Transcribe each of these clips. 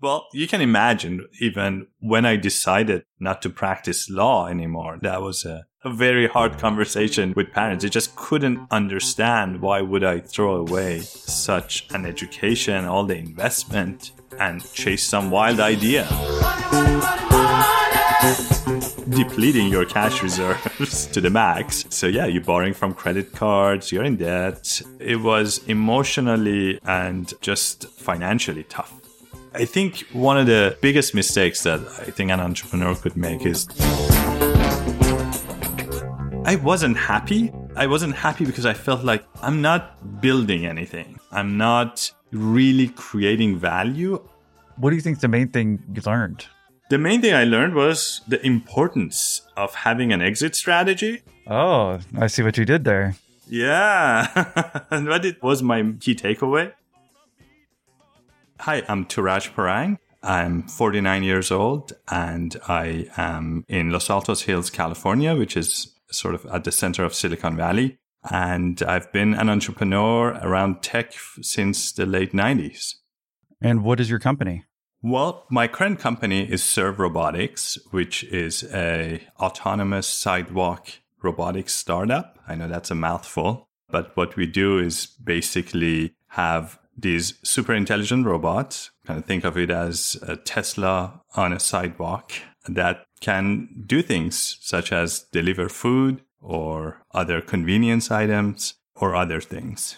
Well, you can imagine even when I decided not to practice law anymore, that was a, a very hard conversation with parents. They just couldn't understand why would I throw away such an education, all the investment and chase some wild idea. Depleting your cash reserves to the max. So, yeah, you're borrowing from credit cards, you're in debt. It was emotionally and just financially tough. I think one of the biggest mistakes that I think an entrepreneur could make is I wasn't happy. I wasn't happy because I felt like I'm not building anything. I'm not really creating value. What do you think the main thing you learned? The main thing I learned was the importance of having an exit strategy. Oh, I see what you did there. Yeah. and what it was my key takeaway. Hi, I'm Touraj Parang. I'm 49 years old and I am in Los Altos Hills, California, which is sort of at the center of Silicon Valley. And I've been an entrepreneur around tech since the late 90s. And what is your company? Well, my current company is Serve Robotics, which is a autonomous sidewalk robotics startup. I know that's a mouthful, but what we do is basically have these super intelligent robots. Kind of think of it as a Tesla on a sidewalk that can do things such as deliver food or other convenience items or other things.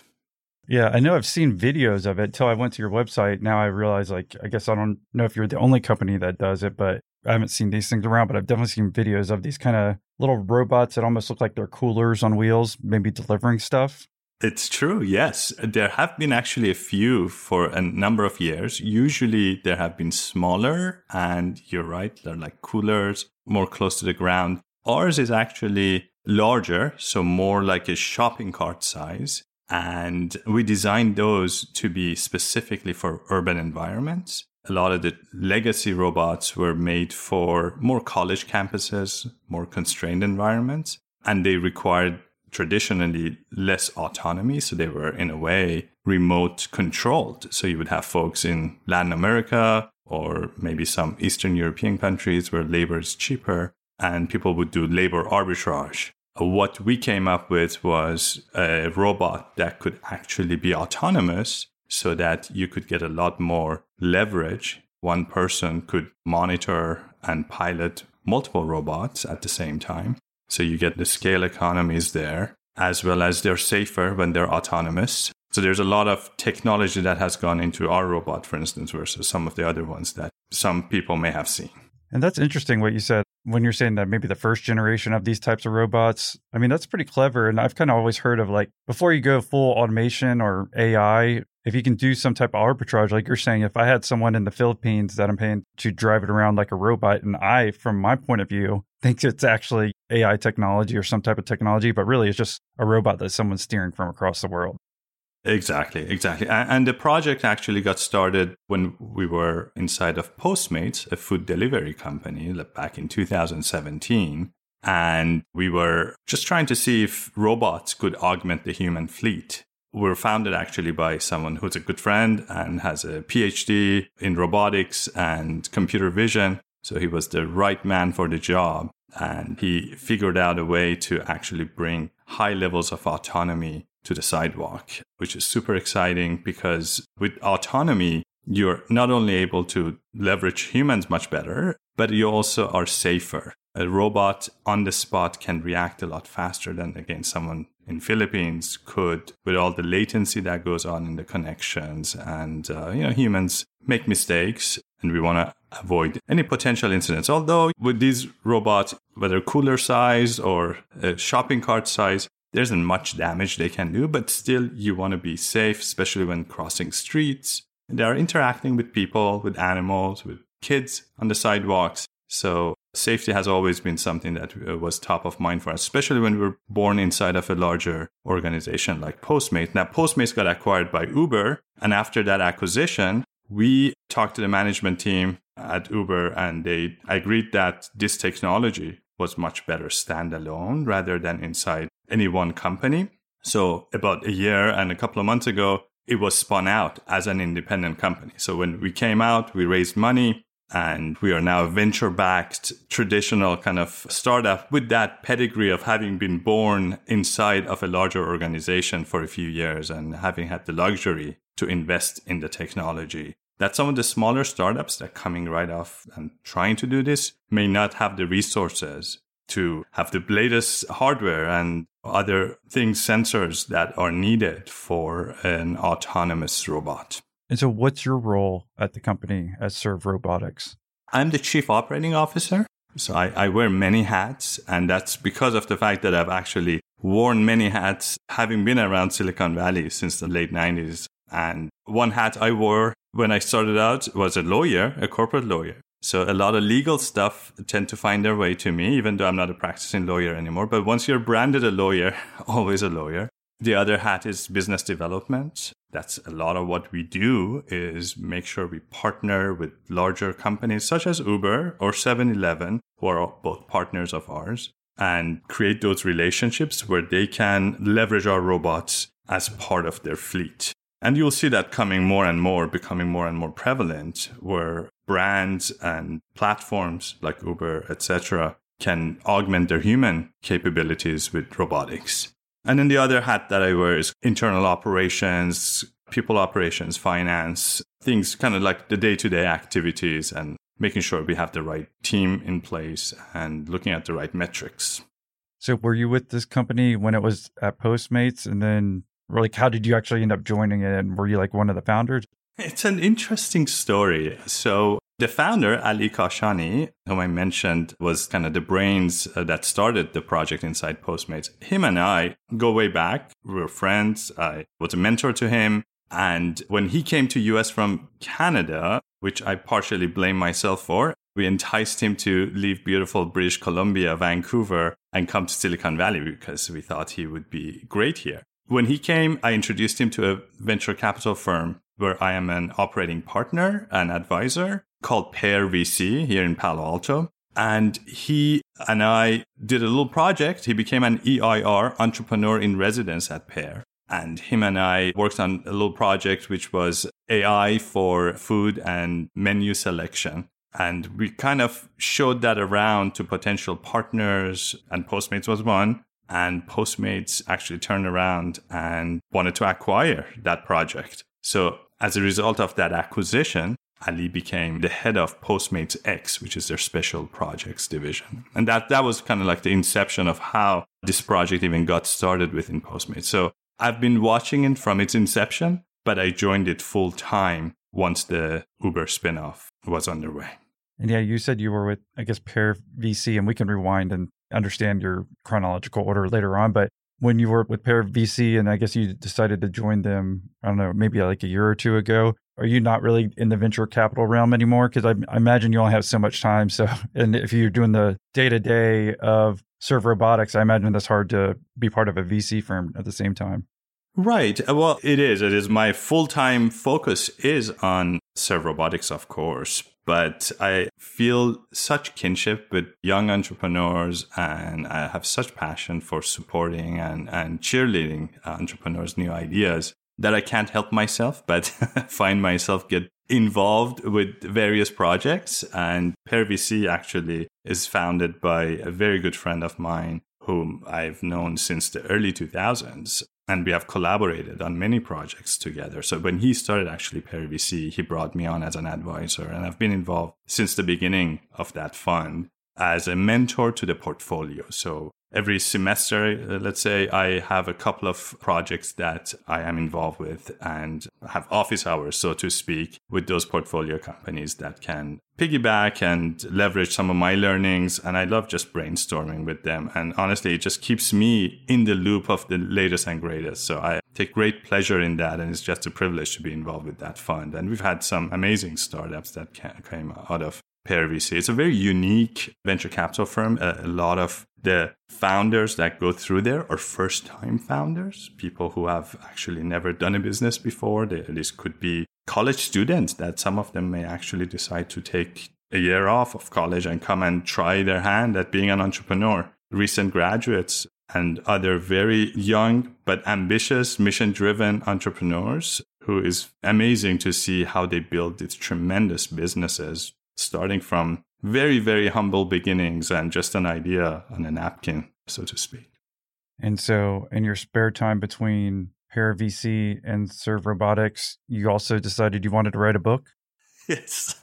Yeah, I know I've seen videos of it till I went to your website. Now I realize, like, I guess I don't know if you're the only company that does it, but I haven't seen these things around. But I've definitely seen videos of these kind of little robots that almost look like they're coolers on wheels, maybe delivering stuff. It's true, yes. There have been actually a few for a number of years. Usually there have been smaller, and you're right, they're like coolers, more close to the ground. Ours is actually larger, so more like a shopping cart size. And we designed those to be specifically for urban environments. A lot of the legacy robots were made for more college campuses, more constrained environments, and they required traditionally less autonomy. So they were, in a way, remote controlled. So you would have folks in Latin America or maybe some Eastern European countries where labor is cheaper and people would do labor arbitrage. Uh, what we came up with was a robot that could actually be autonomous so that you could get a lot more leverage. One person could monitor and pilot multiple robots at the same time. So you get the scale economies there, as well as they're safer when they're autonomous. So there's a lot of technology that has gone into our robot, for instance, versus some of the other ones that some people may have seen. And that's interesting what you said when you're saying that maybe the first generation of these types of robots. I mean, that's pretty clever. And I've kind of always heard of like before you go full automation or AI, if you can do some type of arbitrage, like you're saying, if I had someone in the Philippines that I'm paying to drive it around like a robot, and I, from my point of view, think it's actually AI technology or some type of technology, but really it's just a robot that someone's steering from across the world. Exactly, exactly. And the project actually got started when we were inside of Postmates, a food delivery company, back in 2017. And we were just trying to see if robots could augment the human fleet We were founded actually by someone who's a good friend and has a PhD in robotics and computer vision. So he was the right man for the job. And he figured out a way to actually bring high levels of autonomy to the sidewalk, which is super exciting because with autonomy, you're not only able to leverage humans much better, but you also are safer. A robot on the spot can react a lot faster than again someone in Philippines could with all the latency that goes on in the connections and uh, you know humans make mistakes and we want to avoid any potential incidents. Although with these robots whether cooler size or shopping cart size there isn't much damage they can do but still you want to be safe especially when crossing streets. They are interacting with people with animals with kids on the sidewalks. So safety has always been something that uh, was top of mind for us, especially when we were born inside of a larger organization like Postmates. Now, Postmates got acquired by Uber. And after that acquisition, we talked to the management team at Uber and they agreed that this technology was much better standalone rather than inside any one company. So about a year and a couple of months ago, it was spun out as an independent company. So when we came out, we raised money and we are now a venture backed traditional kind of startup with that pedigree of having been born inside of a larger organization for a few years and having had the luxury to invest in the technology that some of the smaller startups that are coming right off and trying to do this may not have the resources to have the latest hardware and other things, sensors that are needed for an autonomous robot. And so, what's your role at the company at Serve Robotics? I'm the chief operating officer. So, I, I wear many hats, and that's because of the fact that I've actually worn many hats, having been around Silicon Valley since the late 90s. And one hat I wore when I started out was a lawyer, a corporate lawyer. So a lot of legal stuff tend to find their way to me, even though I'm not a practicing lawyer anymore. But once you're branded a lawyer, always a lawyer. The other hat is business development. That's a lot of what we do is make sure we partner with larger companies such as Uber or 7-Eleven, who are both partners of ours, and create those relationships where they can leverage our robots as part of their fleet. And you'll see that coming more and more, becoming more and more prevalent, where brands and platforms like Uber, etc., can augment their human capabilities with robotics. And then the other hat that I wear is internal operations, people operations, finance, things kind of like the day to day activities and making sure we have the right team in place and looking at the right metrics. So, were you with this company when it was at Postmates? And then like how did you actually end up joining it? And were you like one of the founders? It's an interesting story. So the founder ali kashani whom i mentioned was kind of the brains uh, that started the project inside postmates. Him and i go way back. We were friends. I was a mentor to him. And when he came to us from canada which i partially blame myself for we enticed him to leave beautiful British Columbia, Vancouver, and come to Silicon Valley because we thought he would be great here. When he came, I introduced him to a venture capital firm where I am an operating partner and advisor called Pear VC here in Palo Alto. And he and I did a little project. He became an EIR entrepreneur in residence at Pear. And him and I worked on a little project which was AI for food and menu selection. And we kind of showed that around to potential partners, and Postmates was one. And Postmates actually turned around and wanted to acquire that project. So as a result of that acquisition, Ali became the head of Postmates X, which is their special projects division. And that, that was kind of like the inception of how this project even got started within Postmates. So I've been watching it from its inception, but I joined it full time once the Uber spinoff was underway. And yeah, you said you were with, I guess, Pear VC, and we can rewind and understand your chronological order later on. But when you were with Pear VC, and I guess you decided to join them, I don't know, maybe like a year or two ago, are you not really in the venture capital realm anymore? Because I, I, imagine you only have so much time. So, and if you're doing the day to day of Serve Robotics, I imagine that's hard to be part of a VC firm at the same time. Right. Uh, well, it is. It is. My full time focus is on Serve Robotics, of course but I feel such kinship with young entrepreneurs and I have such passion for supporting and, and cheerleading uh, entrepreneurs' new ideas that I can't help myself but find myself get involved with various projects. And Pear VC actually is founded by a very good friend of mine whom I've known since the early 2000s and we have collaborated on many projects together. So when he started actually Pear VC, he brought me on as an advisor, and I've been involved since the beginning of that fund as a mentor to the portfolio. So every semester, uh, let's say I have a couple of projects that I am involved with and have office hours, so to speak, with those portfolio companies that can piggyback and leverage some of my learnings. And I love just brainstorming with them. And honestly, it just keeps me in the loop of the latest and greatest. So I take great pleasure in that. And it's just a privilege to be involved with that fund. And we've had some amazing startups that came out of Pear VC. It's a very unique venture capital firm. A, a lot of the founders that go through there are first time founders, people who have actually never done a business before. They least could be college students that some of them may actually decide to take a year off of college and come and try their hand at being an entrepreneur. Recent graduates and other very young but ambitious, mission driven entrepreneurs who is amazing to see how they build these tremendous businesses, starting from very, very humble beginnings and just an idea on a napkin, so to speak. And so, in your spare time between Pear VC and Serve Robotics, you also decided you wanted to write a book? Yes.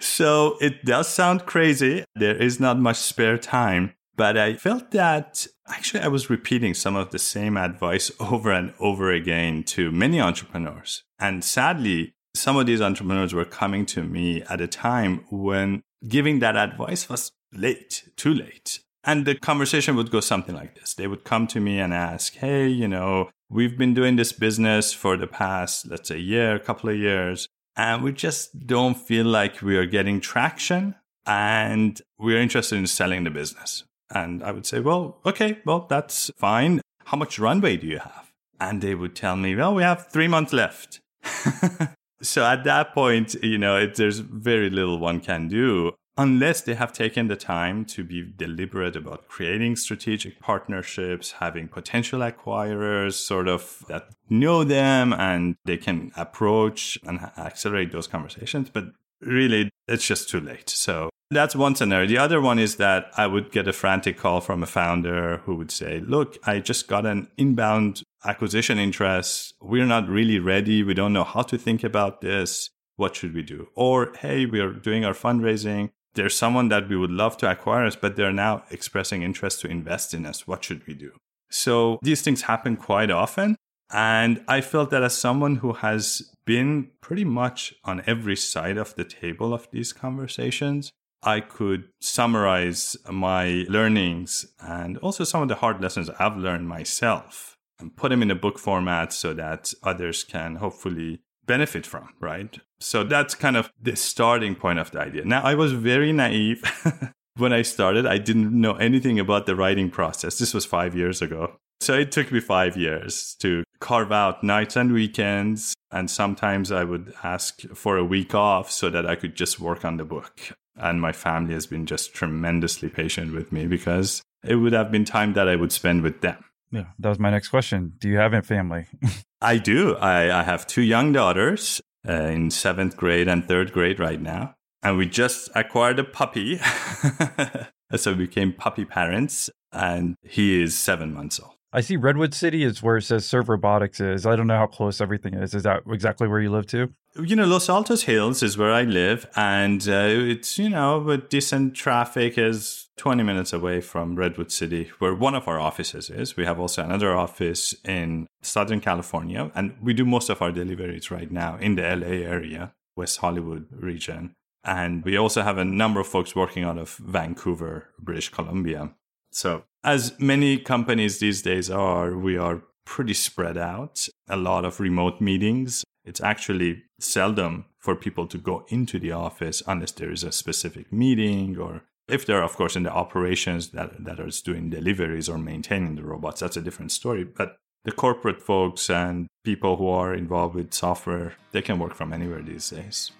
so it does sound crazy. There is not much spare time, but I felt that actually I was repeating some of the same advice over and over again to many entrepreneurs. And sadly, some of these entrepreneurs were coming to me at a time when giving that advice was late, too late. And the conversation would go something like this. They would come to me and ask, Hey, you know, we've been doing this business for the past, let's say, year, a couple of years, and we just don't feel like we are getting traction and we're interested in selling the business. And I would say, well, okay, well, that's fine. How much runway do you have? And they would tell me, well, we have three months left. so at that point, you know, it, there's very little one can do unless they have taken the time to be deliberate about creating strategic partnerships, having potential acquirers sort of that know them and they can approach and accelerate those conversations. But really, it's just too late. So that's one scenario. The other one is that I would get a frantic call from a founder who would say, Look, I just got an inbound acquisition interest. We're not really ready. We don't know how to think about this. What should we do? Or, hey, we're doing our fundraising. There's someone that we would love to acquire us, but they're now expressing interest to invest in us. What should we do? So these things happen quite often. And I felt that as someone who has been pretty much on every side of the table of these conversations, I could summarize my learnings and also some of the hard lessons I've learned myself and put them in a book format so that others can hopefully benefit from, right? So that's kind of the starting point of the idea. Now, I was very naive when I started. I didn't know anything about the writing process. This was five years ago. So it took me five years to carve out nights and weekends. And sometimes I would ask for a week off so that I could just work on the book. And my family has been just tremendously patient with me because it would have been time that I would spend with them. Yeah, that was my next question. Do you have a family? I do. I, I, have two young daughters uh, in seventh grade and third grade right now. And we just acquired a puppy. so we became puppy parents, and he is seven months old. I see Redwood City is where it says Serve Robotics is. I don't know how close everything is. Is that exactly where you live too? You know, Los Altos Hills is where I live, and uh, it's you know, with decent traffic is 20 minutes away from Redwood City, where one of our offices is. We have also another office in Southern California, and we do most of our deliveries right now in the LA area, West Hollywood region. And we also have a number of folks working out of Vancouver, British Columbia. So, as many companies these days are, we are pretty spread out, a lot of remote meetings. It's actually seldom for people to go into the office unless there is a specific meeting or if they're of course in the operations that, that are doing deliveries or maintaining the robots, that's a different story. But the corporate folks and people who are involved with software, they can work from anywhere these days.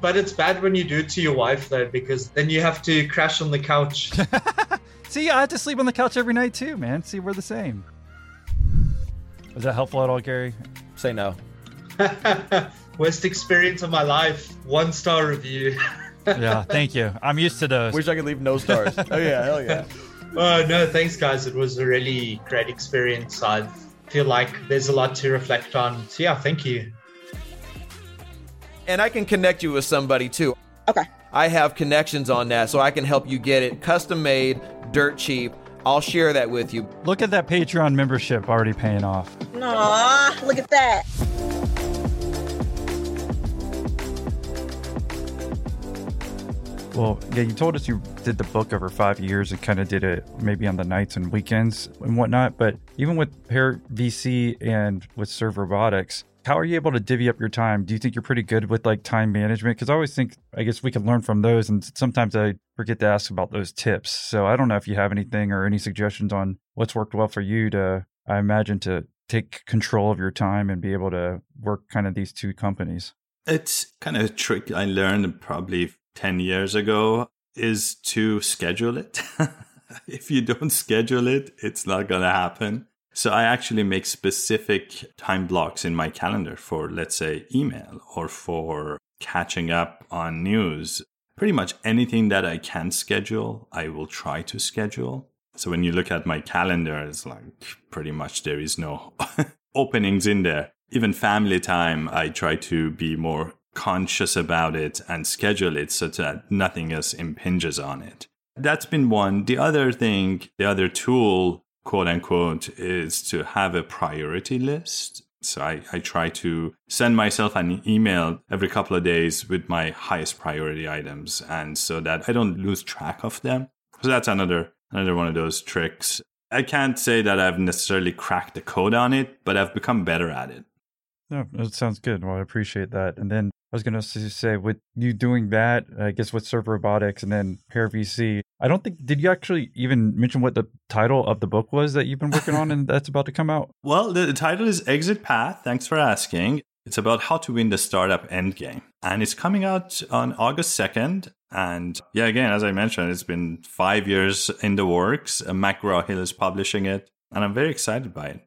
But it's bad when you do it to your wife though, because then you have to crash on the couch. See, I have to sleep on the couch every night too, man. See, we're the same. Was that helpful at all, Gary? Say no. Worst experience of my life. One star review. yeah, thank you. I'm used to those. Wish I could leave no stars. oh yeah, hell yeah. Oh no, thanks guys. It was a really great experience. I feel like there's a lot to reflect on. So yeah, thank you. And I can connect you with somebody too. Okay. I have connections on that, so I can help you get it custom made, dirt cheap. I'll share that with you. Look at that Patreon membership already paying off. Aw, look at that. Well, yeah, you told us you did the book over five years and kind of did it maybe on the nights and weekends and whatnot. But even with Pear VC and with Serve Robotics, how are you able to divvy up your time? Do you think you're pretty good with like time management? Because I always think, I guess we can learn from those. And sometimes I forget to ask about those tips. So I don't know if you have anything or any suggestions on what's worked well for you to, I imagine, to take control of your time and be able to work kind of these two companies. It's kind of a trick I learned probably 10 years ago is to schedule it. if you don't schedule it, it's not going to happen. So I actually make specific time blocks in my calendar for, let's say, email or for catching up on news. Pretty much anything that I can schedule, I will try to schedule. So when you look at my calendar, it's like pretty much there is no openings in there. Even family time, I try to be more conscious about it and schedule it so that nothing else impinges on it. That's been one. The other thing, the other tool, quote unquote, is to have a priority list. So I, I try to send myself an email every couple of days with my highest priority items and so that I don't lose track of them. So that's another another one of those tricks. I can't say that I've necessarily cracked the code on it, but I've become better at it. No, that sounds good. Well, I appreciate that. And then I was going to say, with you doing that, I guess with Serve Robotics and then Pear VC, I don't think, did you actually even mention what the title of the book was that you've been working on and that's about to come out? Well, the, the title is Exit Path. Thanks for asking. It's about how to win the startup endgame. And it's coming out on August 2nd. And yeah, again, as I mentioned, it's been five years in the works. Uh, McGraw Hill is publishing it. And I'm very excited by it.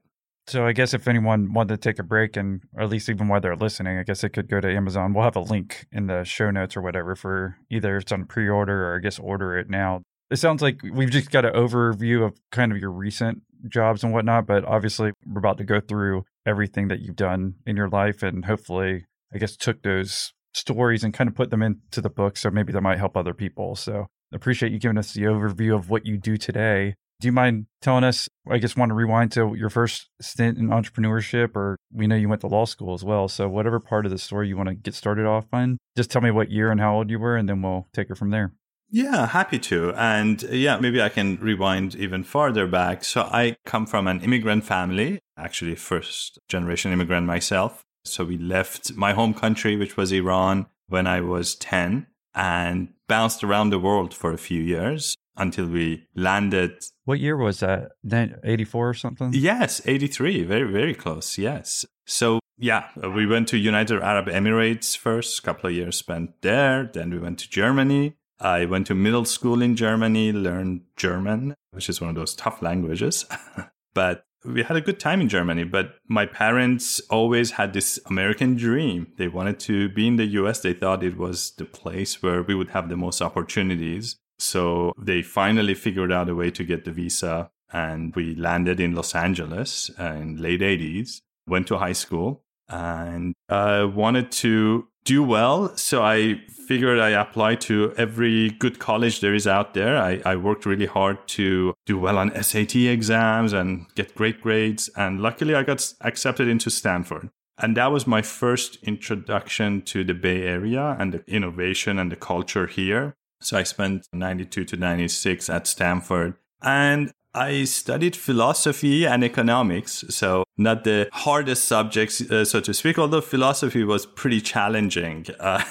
So I guess if anyone wanted to take a break and or at least even while they're listening, I guess they could go to Amazon. We'll have a link in the show notes or whatever for either it's on pre-order or I guess order it now. It sounds like we've just got an overview of kind of your recent jobs and whatnot, but obviously we're about to go through everything that you've done in your life and hopefully I guess took those stories and kind of put them into the book so maybe that might help other people. So appreciate you giving us the overview of what you do today. Do you mind telling us? I guess want to rewind to your first stint in entrepreneurship, or we know you went to law school as well. So whatever part of the story you want to get started off on, just tell me what year and how old you were, and then we'll take it from there. Yeah, happy to. And uh, yeah, maybe I can rewind even farther back. So I come from an immigrant family, actually first generation immigrant myself. So we left my home country, which was Iran, when I was 10 and bounced around the world for a few years until we landed. What year was that? 84 or something? Yes, 83. Very, very close. Yes. So, yeah, uh, we went to United Arab Emirates first, a couple of years spent there. Then we went to Germany. I went to middle school in Germany, learned German, which is one of those tough languages. but we had a good time in Germany, but my parents always had this American dream. They wanted to be in the US. They thought it was the place where we would have the most opportunities. So they finally figured out a way to get the visa and we landed in Los Angeles in late 80s, went to high school and I wanted to do well. So I figured I applied to every good college there is out there. I, I worked really hard to do well on SAT exams and get great grades. And luckily I got accepted into Stanford. And that was my first introduction to the Bay Area and the innovation and the culture here. So I spent 92 to 96 at Stanford. And I studied philosophy and economics, so not the hardest subjects, uh, so to speak, although philosophy was pretty challenging uh,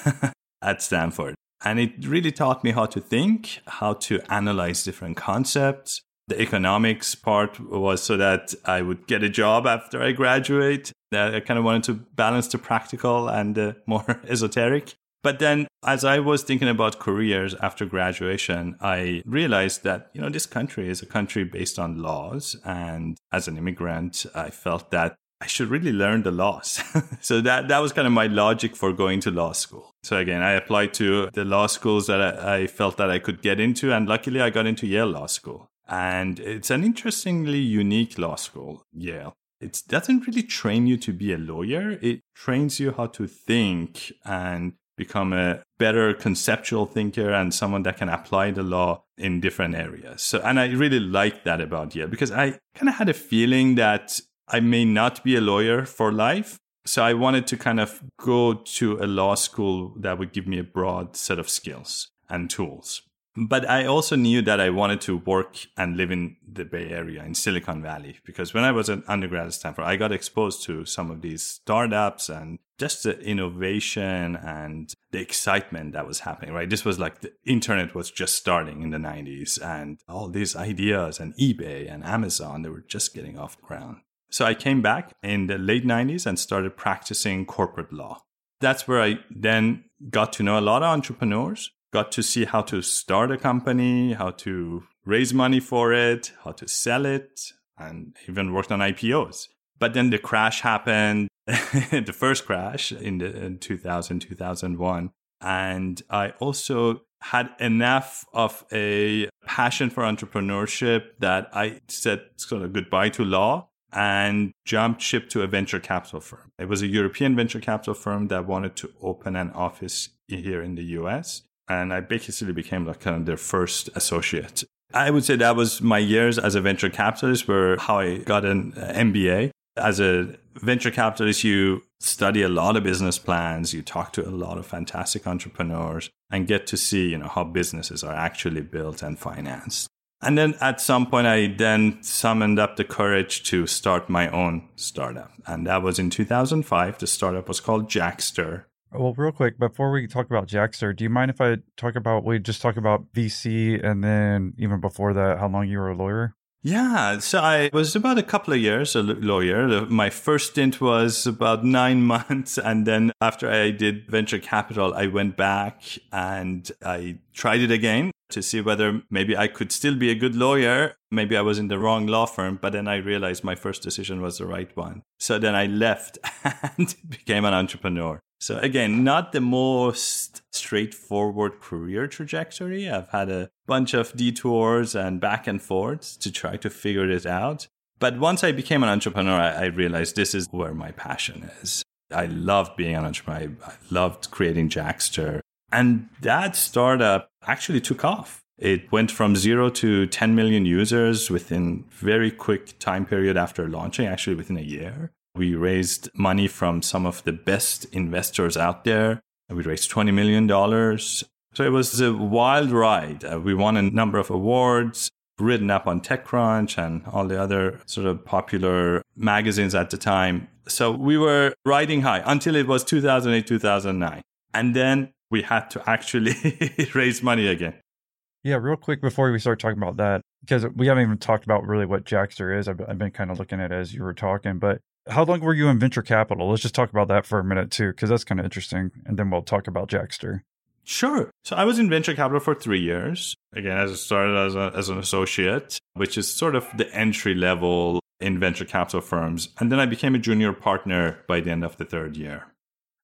at Stanford. And it really taught me how to think, how to analyze different concepts. The economics part was so that I would get a job after I graduate. I kind of wanted to balance the practical and the more esoteric. But then as I was thinking about careers after graduation, I realized that, you know, this country is a country based on laws. And as an immigrant, I felt that I should really learn the laws. so that, that was kind of my logic for going to law school. So again, I applied to the law schools that I, I felt that I could get into. And luckily I got into Yale Law School. And it's an interestingly unique law school, Yale it doesn't really train you to be a lawyer. It trains you how to think and become a better conceptual thinker and someone that can apply the law in different areas. So, and I really like that about Yale because I kind of had a feeling that I may not be a lawyer for life. So I wanted to kind of go to a law school that would give me a broad set of skills and tools. But I also knew that I wanted to work and live in the Bay Area in Silicon Valley because when I was an undergrad at Stanford, I got exposed to some of these startups and just the innovation and the excitement that was happening, right? This was like the internet was just starting in the 90s and all these ideas and eBay and Amazon, they were just getting off the ground. So I came back in the late 90s and started practicing corporate law. That's where I then got to know a lot of entrepreneurs got to see how to start a company, how to raise money for it, how to sell it, and even worked on IPOs. But then the crash happened, the first crash in, the, in 2000, 2001. And I also had enough of a passion for entrepreneurship that I said sort of goodbye to law and jumped ship to a venture capital firm. It was a European venture capital firm that wanted to open an office here in the US. And I basically became like kind of their first associate. I would say that was my years as a venture capitalist, where how I got an uh, MBA. As a venture capitalist, you study a lot of business plans, you talk to a lot of fantastic entrepreneurs, and get to see, you know, how businesses are actually built and financed. And then at some point, I then summoned up the courage to start my own startup. And that was in 2005. The startup was called Jaxtr. Well, real quick, before we talk about Jaxtr, do you mind if I talk about, we just talk about VC and then even before that, how long you were a lawyer? Yeah, so I was about a couple of years a lawyer. My first stint was about nine months. And then after I did venture capital, I went back and I tried it again to see whether maybe I could still be a good lawyer. Maybe I was in the wrong law firm, but then I realized my first decision was the right one. So then I left and became an entrepreneur. So again, not the most straightforward career trajectory. I've had a bunch of detours and back and forths to try to figure it out. But once I became an entrepreneur, I, realized this is where my passion is. I loved being an entrepreneur. I loved creating Jaxtr. And that startup actually took off. It went from zero to 10 million users within very quick time period after launching, actually within a year. We raised money from some of the best investors out there. We raised $20 million. So it was a wild ride. Uh, we won a number of awards, written up on TechCrunch and all the other sort of popular magazines at the time. So we were riding high until it was 2008, 2009. And then we had to actually raise money again. Yeah, real quick before we start talking about that, because we haven't even talked about really what Jaxtr is. I've, I've been kind of looking at it as you were talking, but how long were you in venture capital? Let's just talk about that for a minute too, because that's kind of interesting. And then we'll talk about Jaxtr. Sure. So I was in venture capital for three years. Again, as I started as, a, as an associate, which is sort of the entry level in venture capital firms. And then I became a junior partner by the end of the third year.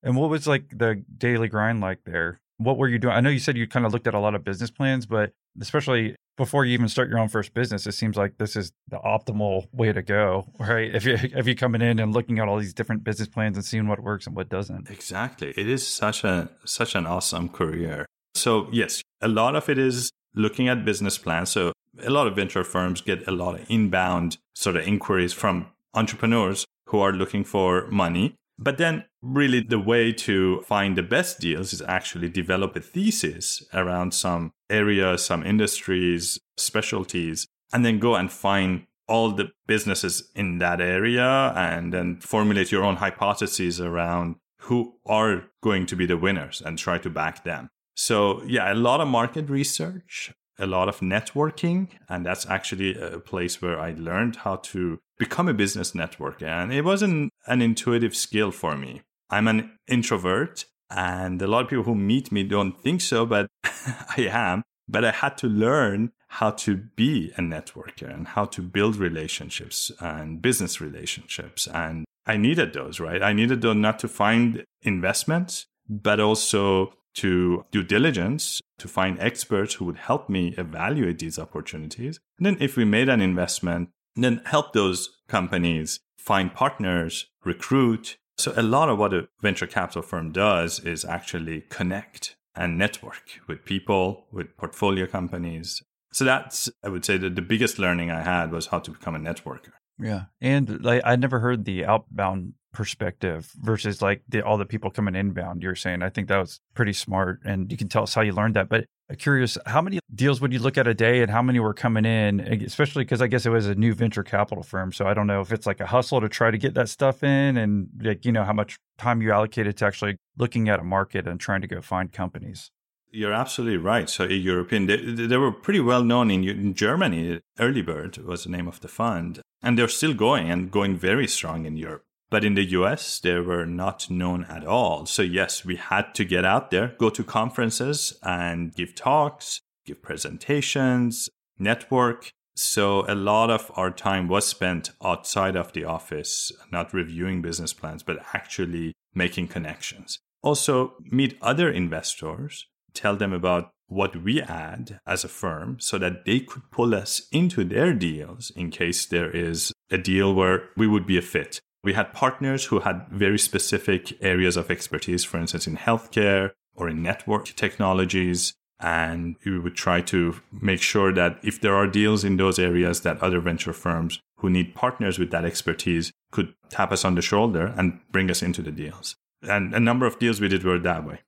And what was like the daily grind like there? What were you doing? I know you said you kind of looked at a lot of business plans, but especially before you even start your own first business, it seems like this is the optimal way to go, right? If you if you're coming in and looking at all these different business plans and seeing what works and what doesn't. Exactly. It is such a such an awesome career. So yes, a lot of it is looking at business plans. So a lot of venture firms get a lot of inbound sort of inquiries from entrepreneurs who are looking for money. But then really the way to find the best deals is actually develop a thesis around some areas, some industries, specialties, and then go and find all the businesses in that area and then formulate your own hypotheses around who are going to be the winners and try to back them. So, yeah, a lot of market research, a lot of networking. And that's actually a place where I learned how to become a business networker. And it wasn't an intuitive skill for me. I'm an introvert, and a lot of people who meet me don't think so, but I am. But I had to learn how to be a networker and how to build relationships and business relationships. And I needed those, right? I needed those not to find investments, but also to due diligence to find experts who would help me evaluate these opportunities. And then if we made an investment, then help those companies find partners, recruit, so a lot of what a venture capital firm does is actually connect and network with people, with portfolio companies. So that's, I would say, that the biggest learning I had was how to become a networker. Yeah. And like, I never heard the outbound perspective versus like the, all the people coming inbound. You're saying, I think that was pretty smart. And you can tell us how you learned that. But curious, how many deals would you look at a day and how many were coming in? Especially because I guess it was a new venture capital firm. So I don't know if it's like a hustle to try to get that stuff in and like, you know, how much time you allocated to actually looking at a market and trying to go find companies. You're absolutely right. So, European, they, they were pretty well known in, in Germany. Earlybird was the name of the fund, and they're still going and going very strong in Europe. But in the US, they were not known at all. So, yes, we had to get out there, go to conferences and give talks, give presentations, network. So a lot of our time was spent outside of the office, not reviewing business plans, but actually making connections. Also, meet other investors, tell them about what we add as a firm so that they could pull us into their deals in case there is a deal where we would be a fit. We had partners who had very specific areas of expertise, for instance, in healthcare or in network technologies. And we would try to make sure that if there are deals in those areas that other venture firms who need partners with that expertise could tap us on the shoulder and bring us into the deals. And a number of deals we did were that way.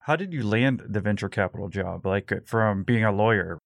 How did you land the venture capital job, like from being a lawyer?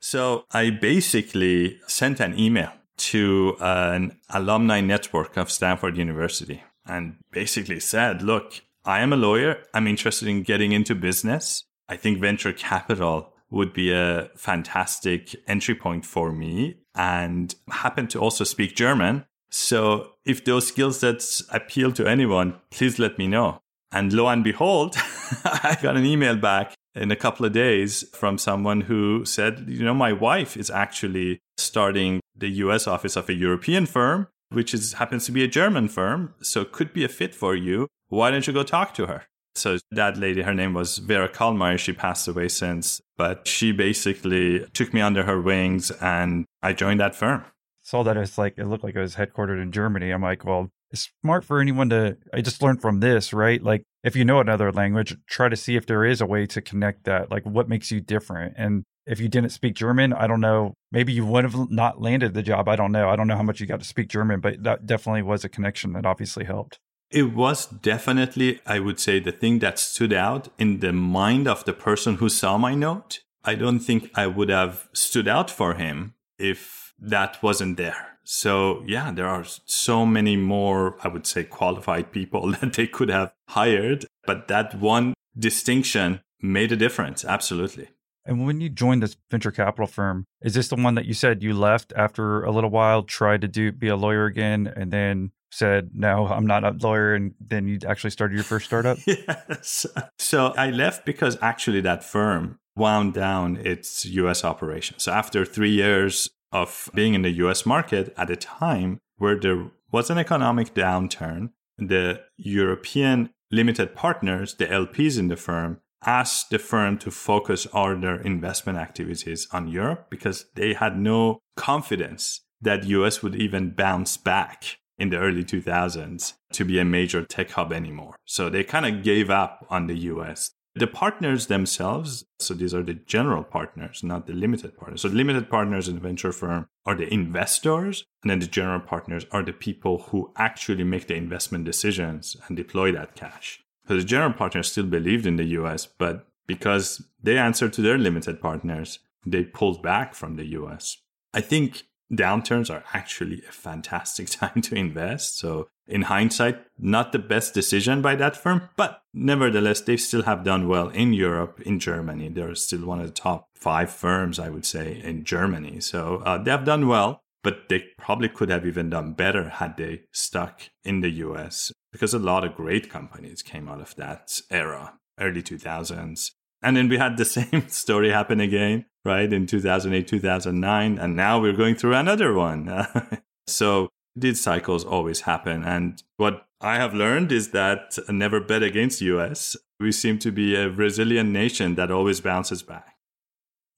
So I basically sent an email to an alumni network of Stanford University and basically said, look, I am a lawyer. I'm interested in getting into business. I think venture capital would be a fantastic entry point for me and happen to also speak German. So if those skill sets appeal to anyone, please let me know. And lo and behold, I got an email back in a couple of days from someone who said, you know, my wife is actually starting the US office of a European firm, which is happens to be a German firm, so could be a fit for you. Why don't you go talk to her? So that lady, her name was Vera Kalmaier. She passed away since, but she basically took me under her wings and I joined that firm. Saw that it's like it looked like it was headquartered in Germany. I'm like, well, it's smart for anyone to I just learned from this, right? Like if you know another language, try to see if there is a way to connect that. Like what makes you different? And if you didn't speak German, I don't know. Maybe you would have not landed the job. I don't know. I don't know how much you got to speak German, but that definitely was a connection that obviously helped. It was definitely, I would say, the thing that stood out in the mind of the person who saw my note. I don't think I would have stood out for him if that wasn't there. So yeah, there are so many more, I would say, qualified people that they could have hired, but that one distinction made a difference. Absolutely. And when you joined this venture capital firm, is this the one that you said you left after a little while, tried to do be a lawyer again, and then said, "No, I'm not a lawyer," and then you actually started your first startup? yes. So I left because actually that firm wound down its U.S. operation. So after three years of being in the US market at a time where there was an economic downturn. The European limited partners, the LPs in the firm, asked the firm to focus all their investment activities on Europe because they had no confidence that US would even bounce back in the early 2000s to be a major tech hub anymore. So they kind of gave up on the US. The partners themselves, so these are the general partners, not the limited partners. So limited partners in the venture firm are the investors, and then the general partners are the people who actually make the investment decisions and deploy that cash. So the general partners still believed in the US, but because they answered to their limited partners, they pulled back from the US. I think downturns are actually a fantastic time to invest. So in hindsight, not the best decision by that firm, but nevertheless, they still have done well in Europe, in Germany. They're still one of the top five firms, I would say, in Germany. So uh, they have done well, but they probably could have even done better had they stuck in the US because a lot of great companies came out of that era, early 2000s. And then we had the same story happen again, right, in 2008, 2009. And now we're going through another one. so these cycles always happen. And what I have learned is that never bet against US. We seem to be a resilient nation that always bounces back.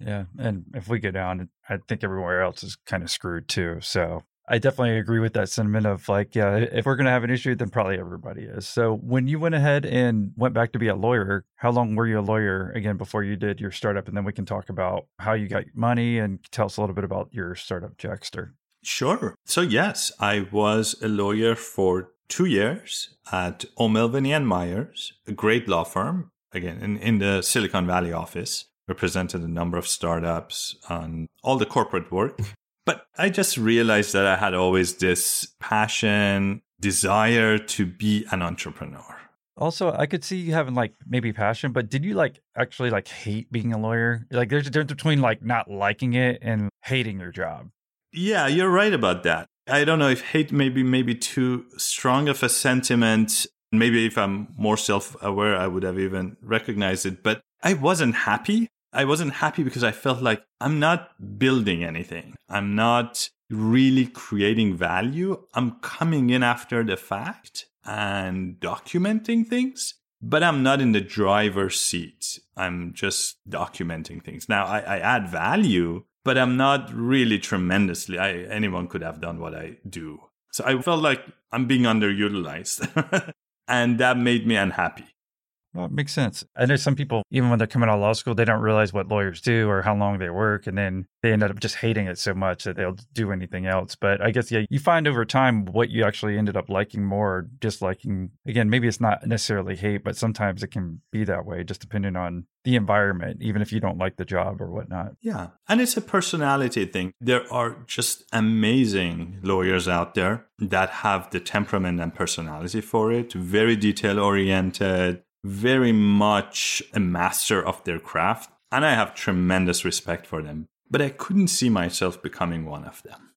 Yeah. And if we go down, I think everywhere else is kind of screwed too. So I definitely agree with that sentiment of like, yeah, if we're going to have an issue, then probably everybody is. So when you went ahead and went back to be a lawyer, how long were you a lawyer again before you did your startup? And then we can talk about how you got money and tell us a little bit about your startup, Jaxtr. Sure. So, yes, I was a lawyer for two years at O'Melveny and Myers, a great law firm, again, in, in the Silicon Valley office, represented a number of startups on all the corporate work. But I just realized that I had always this passion, desire to be an entrepreneur. Also, I could see you having like maybe passion, but did you like actually like hate being a lawyer? Like there's a difference between like not liking it and hating your job. Yeah, you're right about that. I don't know if hate maybe maybe too strong of a sentiment. Maybe if I'm more self-aware, I would have even recognized it. But I wasn't happy. I wasn't happy because I felt like I'm not building anything. I'm not really creating value. I'm coming in after the fact and documenting things, but I'm not in the driver's seat. I'm just documenting things. Now I, I add value, but I'm not really tremendously. I, anyone could have done what I do. So I felt like I'm being underutilized. and that made me unhappy. Well, it makes sense. I know some people, even when they're coming out of law school, they don't realize what lawyers do or how long they work. And then they end up just hating it so much that they'll do anything else. But I guess, yeah, you find over time what you actually ended up liking more, disliking. Again, maybe it's not necessarily hate, but sometimes it can be that way, just depending on the environment, even if you don't like the job or whatnot. Yeah. And it's a personality thing. There are just amazing lawyers out there that have the temperament and personality for it, very detail oriented very much a master of their craft, and I have tremendous respect for them. But I couldn't see myself becoming one of them.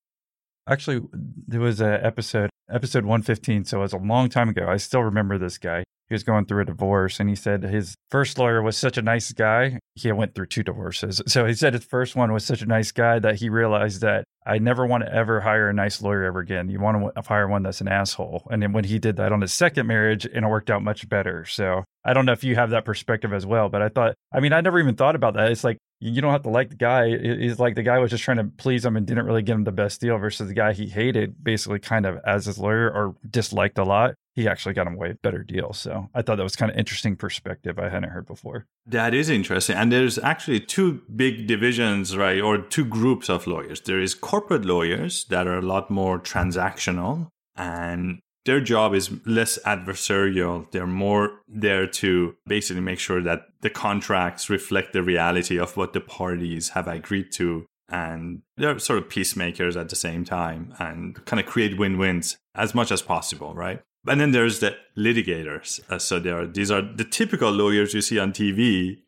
Actually, there was an episode, episode 115, so it was a long time ago. I still remember this guy. He was going through a divorce, and he said his first lawyer was such a nice guy. He went through two divorces. So he said his first one was such a nice guy that he realized that I never want to ever hire a nice lawyer ever again. You want to hire one that's an asshole. And then when he did that on his second marriage, and it worked out much better. So I don't know if you have that perspective as well, but I thought, I mean, I never even thought about that. It's like you don't have to like the guy. It's like the guy was just trying to please him and didn't really give him the best deal versus the guy he hated basically kind of as his lawyer or disliked a lot. He actually got him a way better deal. So I thought that was kind of interesting perspective I hadn't heard before. That is interesting. And there's actually two big divisions, right? Or two groups of lawyers. There is corporate lawyers that are a lot more transactional and their job is less adversarial. They're more there to basically make sure that the contracts reflect the reality of what the parties have agreed to. And they're sort of peacemakers at the same time and kind of create win wins as much as possible, right? And then there's the litigators. Uh, so there are, these are the typical lawyers you see on TV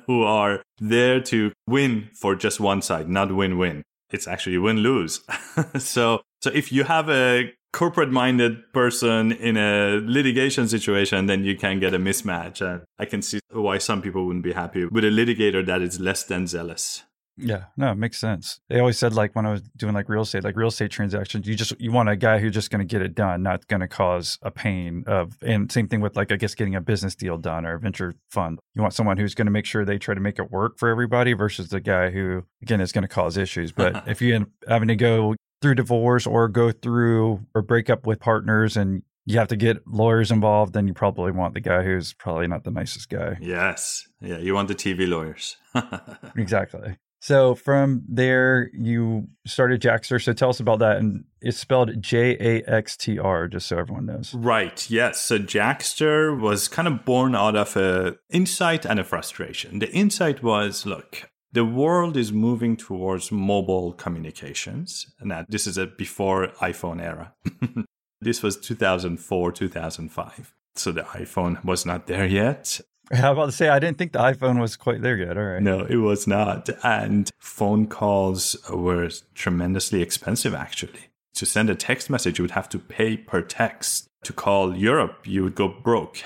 who are there to win for just one side, not win win. It's actually win lose. so, so if you have a corporate minded person in a litigation situation, then you can get a mismatch. And I can see why some people wouldn't be happy with a litigator that is less than zealous. Yeah, no, it makes sense. They always said like when I was doing like real estate, like real estate transactions, you just you want a guy who's just going to get it done, not going to cause a pain of. And same thing with like I guess getting a business deal done or a venture fund. You want someone who's going to make sure they try to make it work for everybody versus the guy who again is going to cause issues. But if you end up having to go through divorce or go through or break up with partners and you have to get lawyers involved, then you probably want the guy who's probably not the nicest guy. Yes. Yeah. You want the TV lawyers. exactly. So from there, you started Jaxtr. So tell us about that. And it's spelled J A X T R, just so everyone knows. Right. Yes. So Jaxtr was kind of born out of a insight and a frustration. The insight was, look, the world is moving towards mobile communications. And that this is a before iPhone era. this was 2004, 2005. So the iPhone was not there yet. I was about to say, I didn't think the iPhone was quite there yet. All right. No, it was not. And phone calls were tremendously expensive, actually. To send a text message, you would have to pay per text. To call Europe, you would go broke.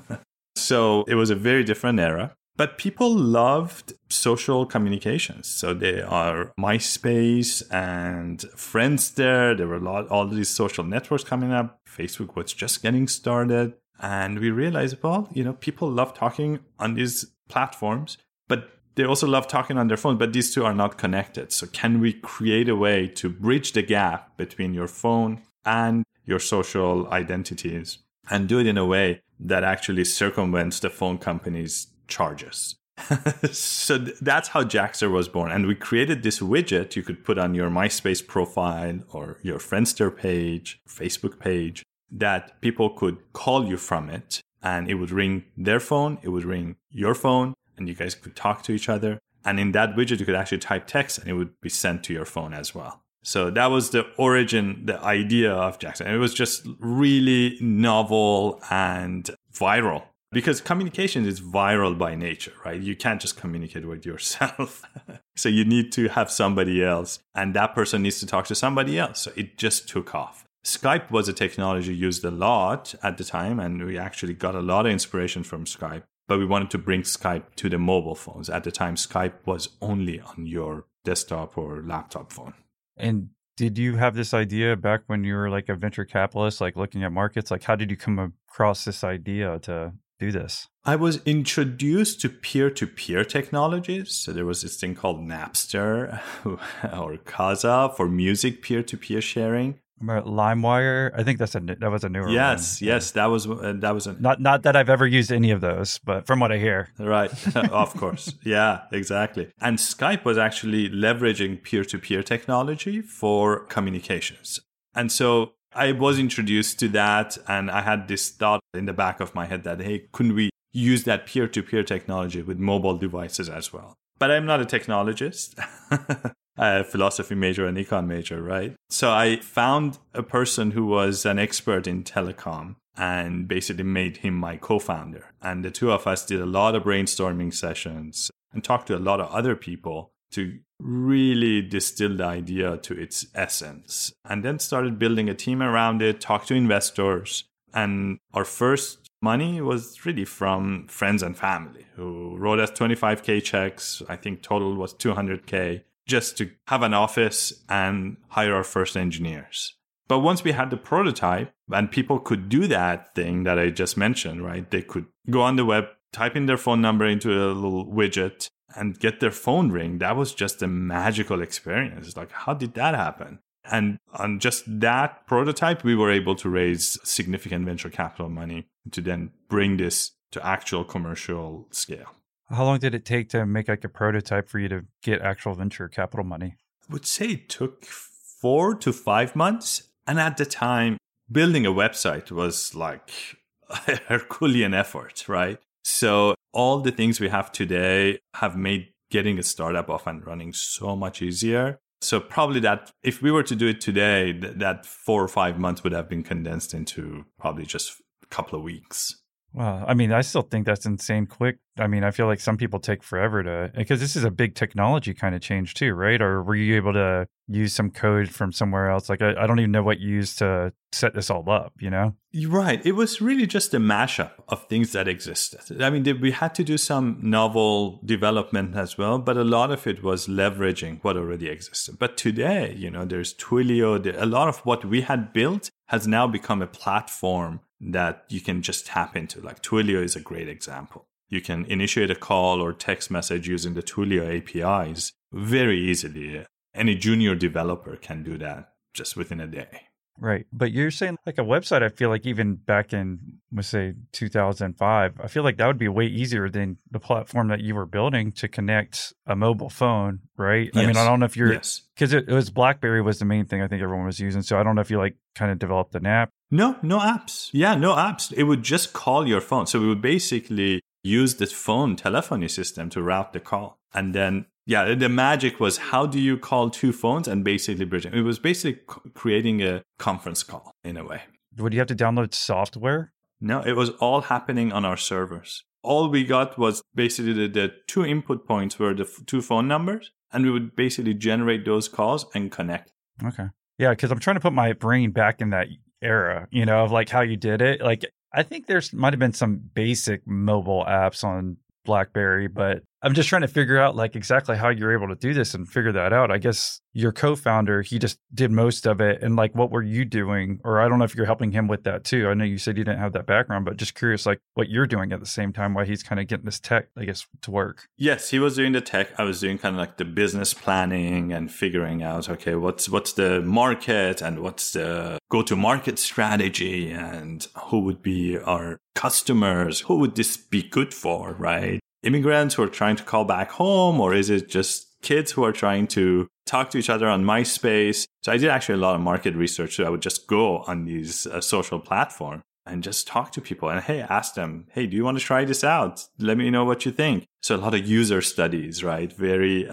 so it was a very different era. But people loved social communications. So there are MySpace and Friendster. There There were a lot, all these social networks coming up. Facebook was just getting started. And we realized, well, you know, people love talking on these platforms, but they also love talking on their phone, but these two are not connected. So can we create a way to bridge the gap between your phone and your social identities and do it in a way that actually circumvents the phone company's charges. so that's how Jaxtr was born. And we created this widget you could put on your MySpace profile or your Friendster page, Facebook page, that people could call you from it. And it would ring their phone, it would ring your phone, and you guys could talk to each other. And in that widget, you could actually type text and it would be sent to your phone as well. So that was the origin, the idea of Jaxtr. It was just really novel and viral because communication is viral by nature, right? You can't just communicate with yourself. so you need to have somebody else, and that person needs to talk to somebody else. So it just took off. Skype was a technology used a lot at the time, and we actually got a lot of inspiration from Skype. but we wanted to bring Skype to the mobile phones. At the time, Skype was only on your desktop or laptop phone. And did you have this idea back when you were like a venture capitalist, like looking at markets? Like, how did you come across this idea to do this? I was introduced to peer to peer technologies. So there was this thing called Napster or Kazaa for music peer to peer sharing. LimeWire. I think that's a that was a newer yes, one. Yes, that was uh, that was a, not not that I've ever used any of those, but from what I hear, right? of course, yeah, exactly. And Skype was actually leveraging peer to peer technology for communications, and so I was introduced to that, and I had this thought in the back of my head that hey, couldn't we use that peer to peer technology with mobile devices as well? But I'm not a technologist. a philosophy major and econ major, right? So I found a person who was an expert in telecom and basically made him my co-founder. And the two of us did a lot of brainstorming sessions and talked to a lot of other people to really distill the idea to its essence. And then started building a team around it, talked to investors. And our first money was really from friends and family who wrote us 25K checks. I think total was 200K just to have an office and hire our first engineers. But once we had the prototype and people could do that thing that I just mentioned, right? They could go on the web, type in their phone number into a little widget and get their phone ring. That was just a magical experience. Like, how did that happen? And on just that prototype, we were able to raise significant venture capital money to then bring this to actual commercial scale. How long did it take to make like a prototype for you to get actual venture capital money? I would say it took four to five months. And at the time, building a website was like a Herculean effort, right? So all the things we have today have made getting a startup off and running so much easier. So probably that if we were to do it today, th- that four or five months would have been condensed into probably just a couple of weeks. Well, I mean, I still think that's insane quick. I mean, I feel like some people take forever to because this is a big technology kind of change too, right? Or were you able to use some code from somewhere else? Like, I, I don't even know what you used to set this all up, you know? You're right. It was really just a mashup of things that existed. I mean, we had to do some novel development as well, but a lot of it was leveraging what already existed. But today, you know, there's Twilio. A lot of what we had built has now become a platform that you can just tap into. Like Twilio is a great example. You can initiate a call or text message using the Twilio APIs very easily. Any junior developer can do that just within a day. Right. But you're saying like a website, I feel like even back in, let's say 2005, I feel like that would be way easier than the platform that you were building to connect a mobile phone, right? Yes. I mean, I don't know if you're, yes. because it, it was Blackberry was the main thing I think everyone was using. So I don't know if you like kind of developed an app. No, no apps. Yeah, no apps. It would just call your phone. So we would basically use the phone telephony system to route the call. And then yeah, the magic was how do you call two phones and basically bridging. It was basically creating a conference call in a way. Would you have to download software? No, it was all happening on our servers. All we got was basically the, the two input points were the f- two phone numbers, and we would basically generate those calls and connect. Okay. Yeah, because I'm trying to put my brain back in that era, you know, of like how you did it. Like, I think there's might have been some basic mobile apps on BlackBerry, but I'm just trying to figure out like exactly how you're able to do this and figure that out. I guess your co-founder, he just did most of it. And like, what were you doing? Or I don't know if you're helping him with that too. I know you said you didn't have that background, but just curious, like what you're doing at the same time while he's kind of getting this tech, I guess, to work. Yes, he was doing the tech. I was doing kind of like the business planning and figuring out, okay, what's what's the market and what's the go-to-market strategy and who would be our customers? Who would this be good for, right? Immigrants who are trying to call back home, or is it just kids who are trying to talk to each other on MySpace? So I did actually a lot of market research. So I would just go on these uh, social platforms and just talk to people and hey, ask them, hey, do you want to try this out? Let me know what you think. So a lot of user studies, right? Very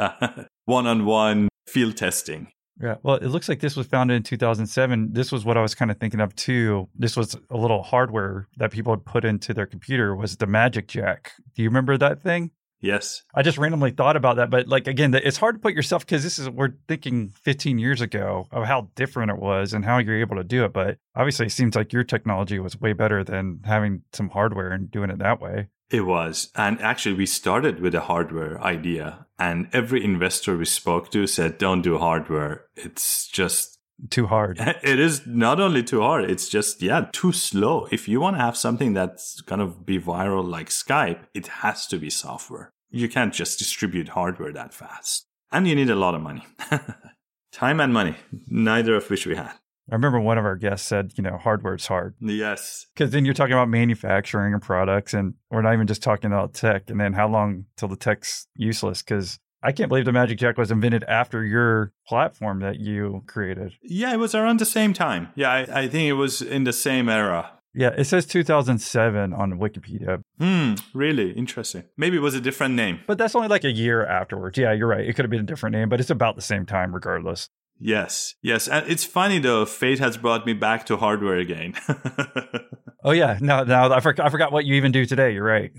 one on one field testing. Yeah. Well, it looks like this was founded in 2007. This was what I was kind of thinking of too. This was a little hardware that people had put into their computer was the Magic Jack. Do you remember that thing? Yes. I just randomly thought about that, but like again, it's hard to put yourself because this is we're thinking 15 years ago of how different it was and how you're able to do it. But obviously, it seems like your technology was way better than having some hardware and doing it that way. It was. And actually, we started with a hardware idea, and every investor we spoke to said, don't do hardware. It's just too hard. It is not only too hard, it's just, yeah, too slow. If you want to have something that's going to be viral like Skype, it has to be software. You can't just distribute hardware that fast. And you need a lot of money. Time and money, neither of which we had. I remember one of our guests said, you know, hardware's hard. Yes. Because then you're talking about manufacturing and products, and we're not even just talking about tech. And then how long till the tech's useless? Because I can't believe the Magic Jack was invented after your platform that you created. Yeah, it was around the same time. Yeah, I, I think it was in the same era. Yeah, it says 2007 on Wikipedia. Hmm, really interesting. Maybe it was a different name. But that's only like a year afterwards. Yeah, you're right. It could have been a different name, but it's about the same time regardless. Yes, yes. And it's funny though, fate has brought me back to hardware again. oh, yeah. No, no, I, for- I forgot what you even do today. You're right.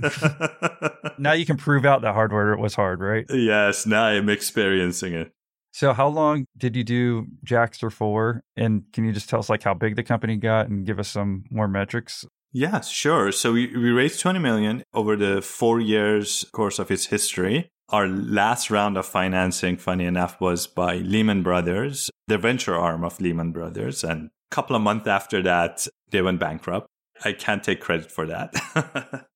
now you can prove out that hardware was hard, right? Yes, now I'm experiencing it. So, how long did you do Jaxtr for? And can you just tell us like how big the company got and give us some more metrics? Yes, sure. So we, we raised 20 million over the four years course of its history. Our last round of financing, funny enough, was by Lehman Brothers, the venture arm of Lehman Brothers. And a couple of months after that, they went bankrupt. I can't take credit for that.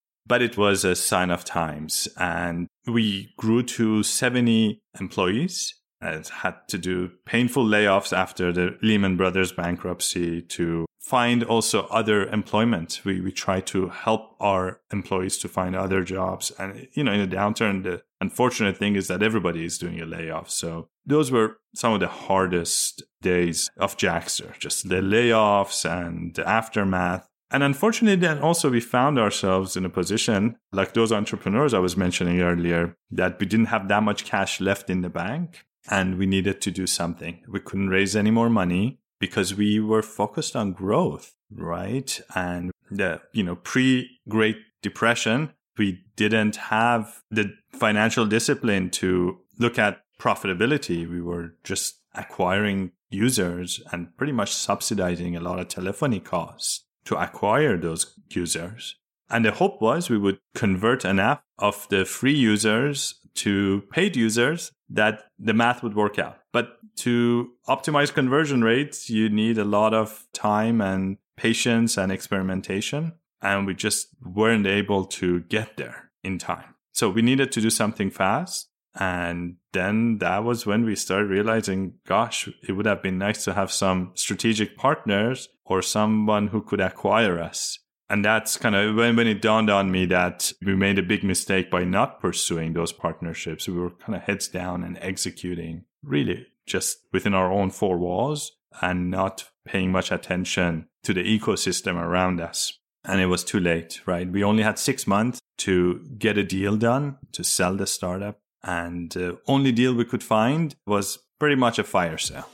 but it was a sign of times. And we grew to 70 employees and had to do painful layoffs after the Lehman Brothers bankruptcy to find also other employment. We, we try to help our employees to find other jobs. And, you know, in a downturn, the unfortunate thing is that everybody is doing a layoff. So those were some of the hardest days of Jaxtr, just the layoffs and the aftermath. And unfortunately, then also we found ourselves in a position like those entrepreneurs I was mentioning earlier that we didn't have that much cash left in the bank and we needed to do something. We couldn't raise any more money because we were focused on growth, right? And the, you know, pre Great Depression, we didn't have the financial discipline to look at profitability. We were just acquiring users and pretty much subsidizing a lot of telephony costs to acquire those users. And the hope was we would convert enough of the free users to paid users that the math would work out. But to optimize conversion rates, you need a lot of time and patience and experimentation. And we just weren't able to get there in time. So we needed to do something fast. And then that was when we started realizing, gosh, it would have been nice to have some strategic partners or someone who could acquire us. And that's kind of when, when it dawned on me that we made a big mistake by not pursuing those partnerships. We were kind of heads down and executing really just within our own four walls and not paying much attention to the ecosystem around us. And it was too late, right? We only had six months to get a deal done to sell the startup. And the only deal we could find was pretty much a fire sale.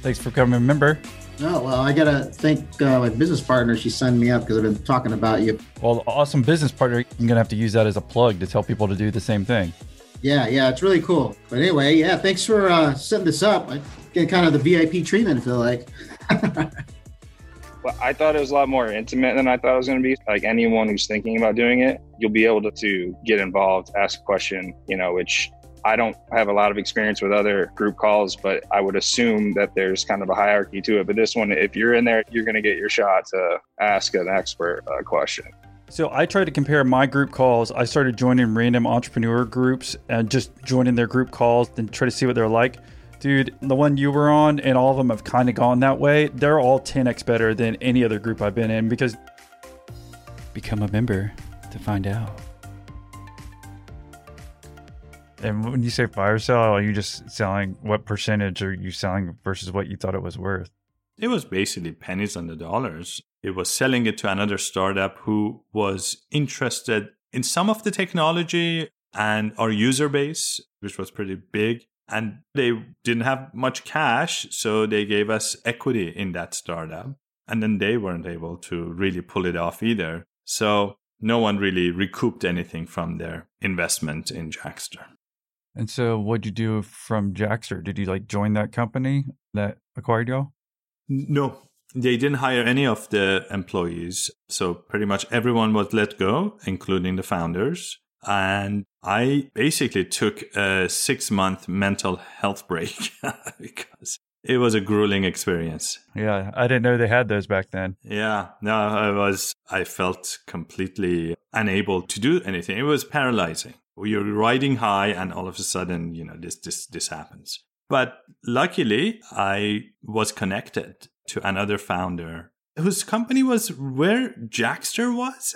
Thanks for coming, member. Oh, well, I got to thank uh, my business partner. She signed me up because I've been talking about you. Well, awesome business partner. I'm going to have to use that as a plug to tell people to do the same thing. Yeah, yeah, it's really cool. But anyway, yeah, thanks for uh, setting this up. I get kind of the VIP treatment, I feel like. well, I thought it was a lot more intimate than I thought it was going to be. Like anyone who's thinking about doing it, you'll be able to, to get involved, ask a question, you know, which I don't have a lot of experience with other group calls, but I would assume that there's kind of a hierarchy to it. But this one, if you're in there, you're going to get your shot to ask an expert a question. So I tried to compare my group calls. I started joining random entrepreneur groups and just joining their group calls and try to see what they're like. Dude, the one you were on and all of them have kind of gone that way. They're all 10x better than any other group I've been in because become a member to find out. And when you say fire sale, are you just selling what percentage are you selling versus what you thought it was worth? It was basically pennies on the dollars. It was selling it to another startup who was interested in some of the technology and our user base, which was pretty big. And they didn't have much cash, so they gave us equity in that startup. And then they weren't able to really pull it off either. So no one really recouped anything from their investment in Jaxtr. And so, what'd you do from Jaxtr? Did you like join that company that acquired y'all? No, they didn't hire any of the employees. So pretty much everyone was let go, including the founders. And I basically took a six month mental health break because it was a grueling experience. Yeah, I didn't know they had those back then. Yeah, no, I was, I felt completely unable to do anything. It was paralyzing. You're riding high and all of a sudden, you know, this, this, this happens. But luckily, I was connected to another founder whose company was where Jaxtr was.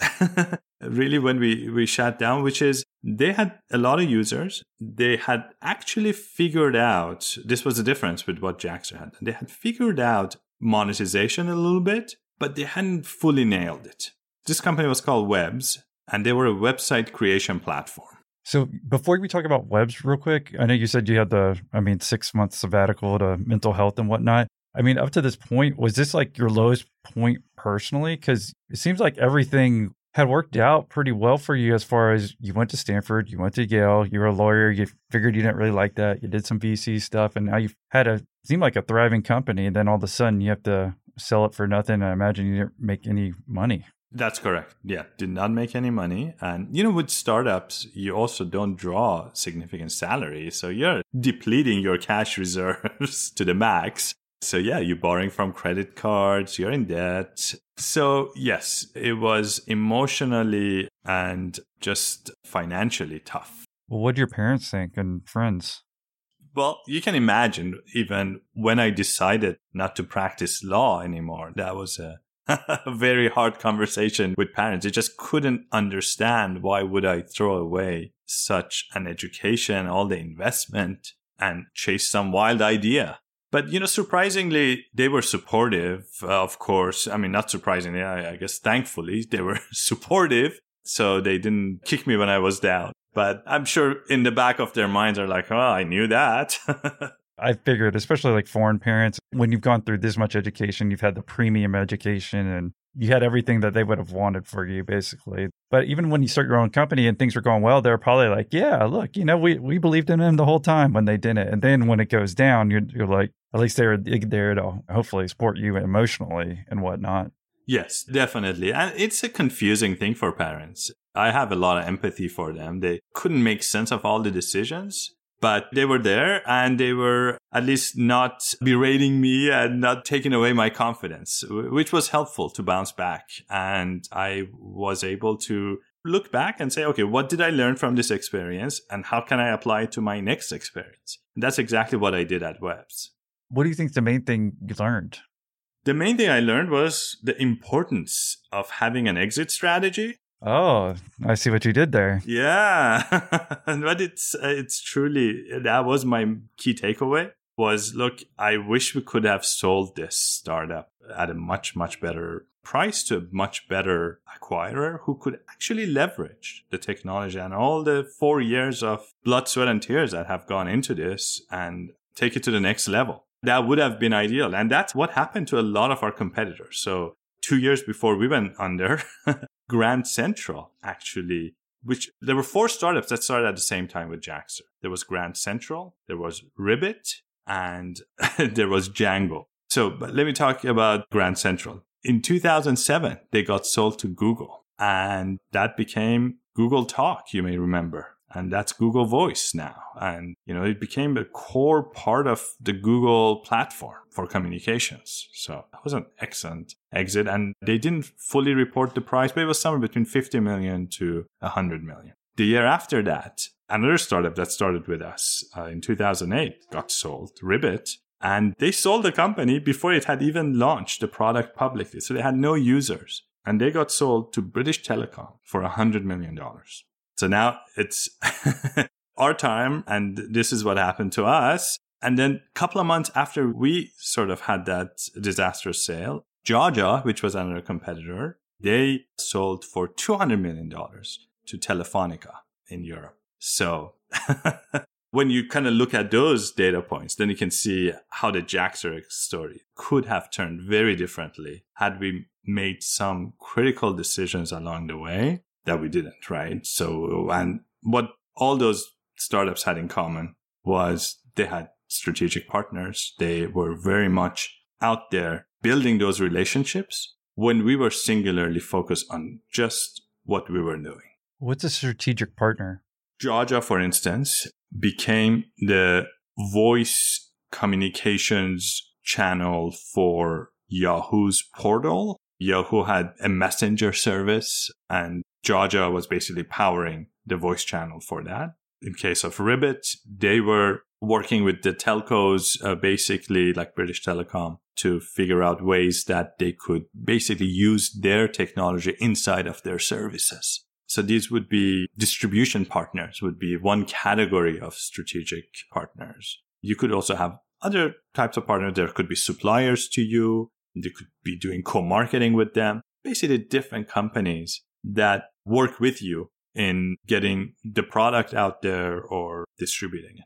really, when we, we shut down, which is they had a lot of users. They had actually figured out this was the difference with what Jaxtr had. They had figured out monetization a little bit, but they hadn't fully nailed it. This company was called Webs, and they were a website creation platform. So before we talk about webs real quick, I know you said you had the, I mean, six month sabbatical to mental health and whatnot. I mean, up to this point, was this like your lowest point personally? Because it seems like everything had worked out pretty well for you as far as you went to Stanford, you went to Yale, you were a lawyer, you figured you didn't really like that, you did some VC stuff, and now you've had a seem like a thriving company. And then all of a sudden you have to sell it for nothing. I imagine you didn't make any money. That's correct. Yeah, did not make any money. And, you know, with startups, you also don't draw significant salary. So you're depleting your cash reserves to the max. So, yeah, you're borrowing from credit cards, you're in debt. So, yes, it was emotionally and just financially tough. Well, what do your parents think and friends? Well, you can imagine even when I decided not to practice law anymore, that was a a very hard conversation with parents. They just couldn't understand why would I throw away such an education, all the investment and chase some wild idea. But, you know, surprisingly, they were supportive, uh, of course. I mean, not surprisingly, I, I guess thankfully, they were supportive. So they didn't kick me when I was down. But I'm sure in the back of their minds are like, oh, I knew that. I figured, especially like foreign parents, when you've gone through this much education, you've had the premium education and you had everything that they would have wanted for you, basically. But even when you start your own company and things are going well, they're probably like, yeah, look, you know, we, we believed in them the whole time when they didn't And then when it goes down, you're, you're like, at least they're there to hopefully support you emotionally and whatnot. Yes, definitely. And it's a confusing thing for parents. I have a lot of empathy for them. They couldn't make sense of all the decisions but they were there and they were at least not berating me and not taking away my confidence, which was helpful to bounce back. And I was able to look back and say, okay, what did I learn from this experience and how can I apply it to my next experience? And that's exactly what I did at Webs. What do you think the main thing you learned? The main thing I learned was the importance of having an exit strategy Oh, I see what you did there. Yeah, but it's it's truly that was my key takeaway. Was look, I wish we could have sold this startup at a much much better price to a much better acquirer who could actually leverage the technology and all the four years of blood, sweat, and tears that have gone into this and take it to the next level. That would have been ideal. And that's what happened to a lot of our competitors. So two years before we went under, Grand Central actually, which there were four startups that started at the same time with Jaxtr. There was Grand Central, there was Ribbit, and there was Jajah. So but let me talk about Grand Central. In 2007, they got sold to Google and that became Google Talk, you may remember and that's Google Voice now. And, you know, it became a core part of the Google platform for communications. So that was an excellent exit. And they didn't fully report the price, but it was somewhere between 50 million to 100 million. The year after that, another startup that started with us uh, in 2008 got sold, Ribbit. And they sold the company before it had even launched the product publicly. So they had no users. And they got sold to British Telecom for $100 million. So now it's our time and this is what happened to us. And then a couple of months after we sort of had that disastrous sale, Jajah, which was another competitor, they sold for $200 million to Telefonica in Europe. So when you kind of look at those data points, then you can see how the Jaxtr story could have turned very differently had we made some critical decisions along the way that we didn't, right? So, and what all those startups had in common was they had strategic partners. They were very much out there building those relationships when we were singularly focused on just what we were doing. What's a strategic partner? Jajah, for instance, became the voice communications channel for Yahoo's portal. Yahoo had a messenger service and Jajah was basically powering the voice channel for that. In case of Ribbit, they were working with the telcos, uh, basically like British Telecom, to figure out ways that they could basically use their technology inside of their services. So these would be distribution partners would be one category of strategic partners. You could also have other types of partners. There could be suppliers to you. You could be doing co-marketing with them. Basically different companies that work with you in getting the product out there or distributing it.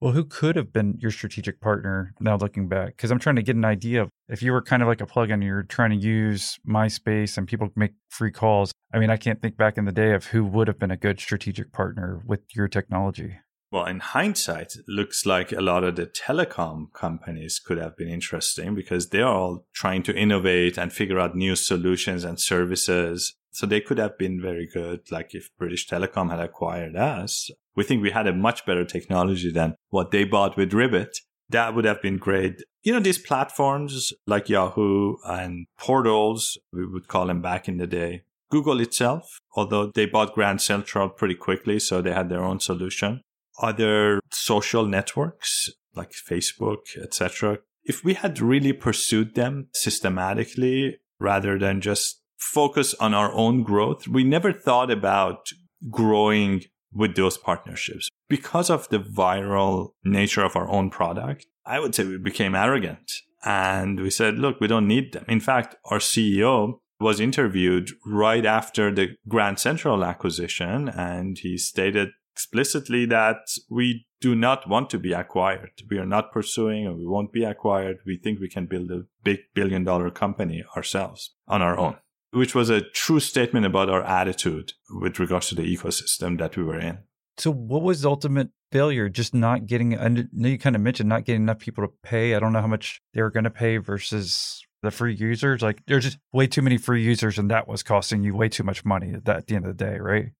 Well, who could have been your strategic partner now looking back? Because I'm trying to get an idea of if you were kind of like a plugin, you're trying to use MySpace and people make free calls. I mean, I can't think back in the day of who would have been a good strategic partner with your technology. Well, in hindsight, it looks like a lot of the telecom companies could have been interesting because they're all trying to innovate and figure out new solutions and services. So they could have been very good. Like if British Telecom had acquired us, we think we had a much better technology than what they bought with Ribbit. That would have been great. You know, these platforms like Yahoo and portals, we would call them back in the day. Google itself, although they bought Grand Central pretty quickly, so they had their own solution. Other social networks like Facebook, etc. If we had really pursued them systematically rather than just focus on our own growth, we never thought about growing with those partnerships. Because of the viral nature of our own product, I would say we became arrogant and we said, look, we don't need them. In fact, our CEO was interviewed right after the Grand Central acquisition and he stated explicitly that we do not want to be acquired. We are not pursuing and we won't be acquired. We think we can build a big billion dollar company ourselves on our own which was a true statement about our attitude with regards to the ecosystem that we were in. So, what was the ultimate failure? Just not getting, I know you kind of mentioned not getting enough people to pay. I don't know how much they were going to pay versus the free users. Like, there's just way too many free users, and that was costing you way too much money at, that, at the end of the day, right?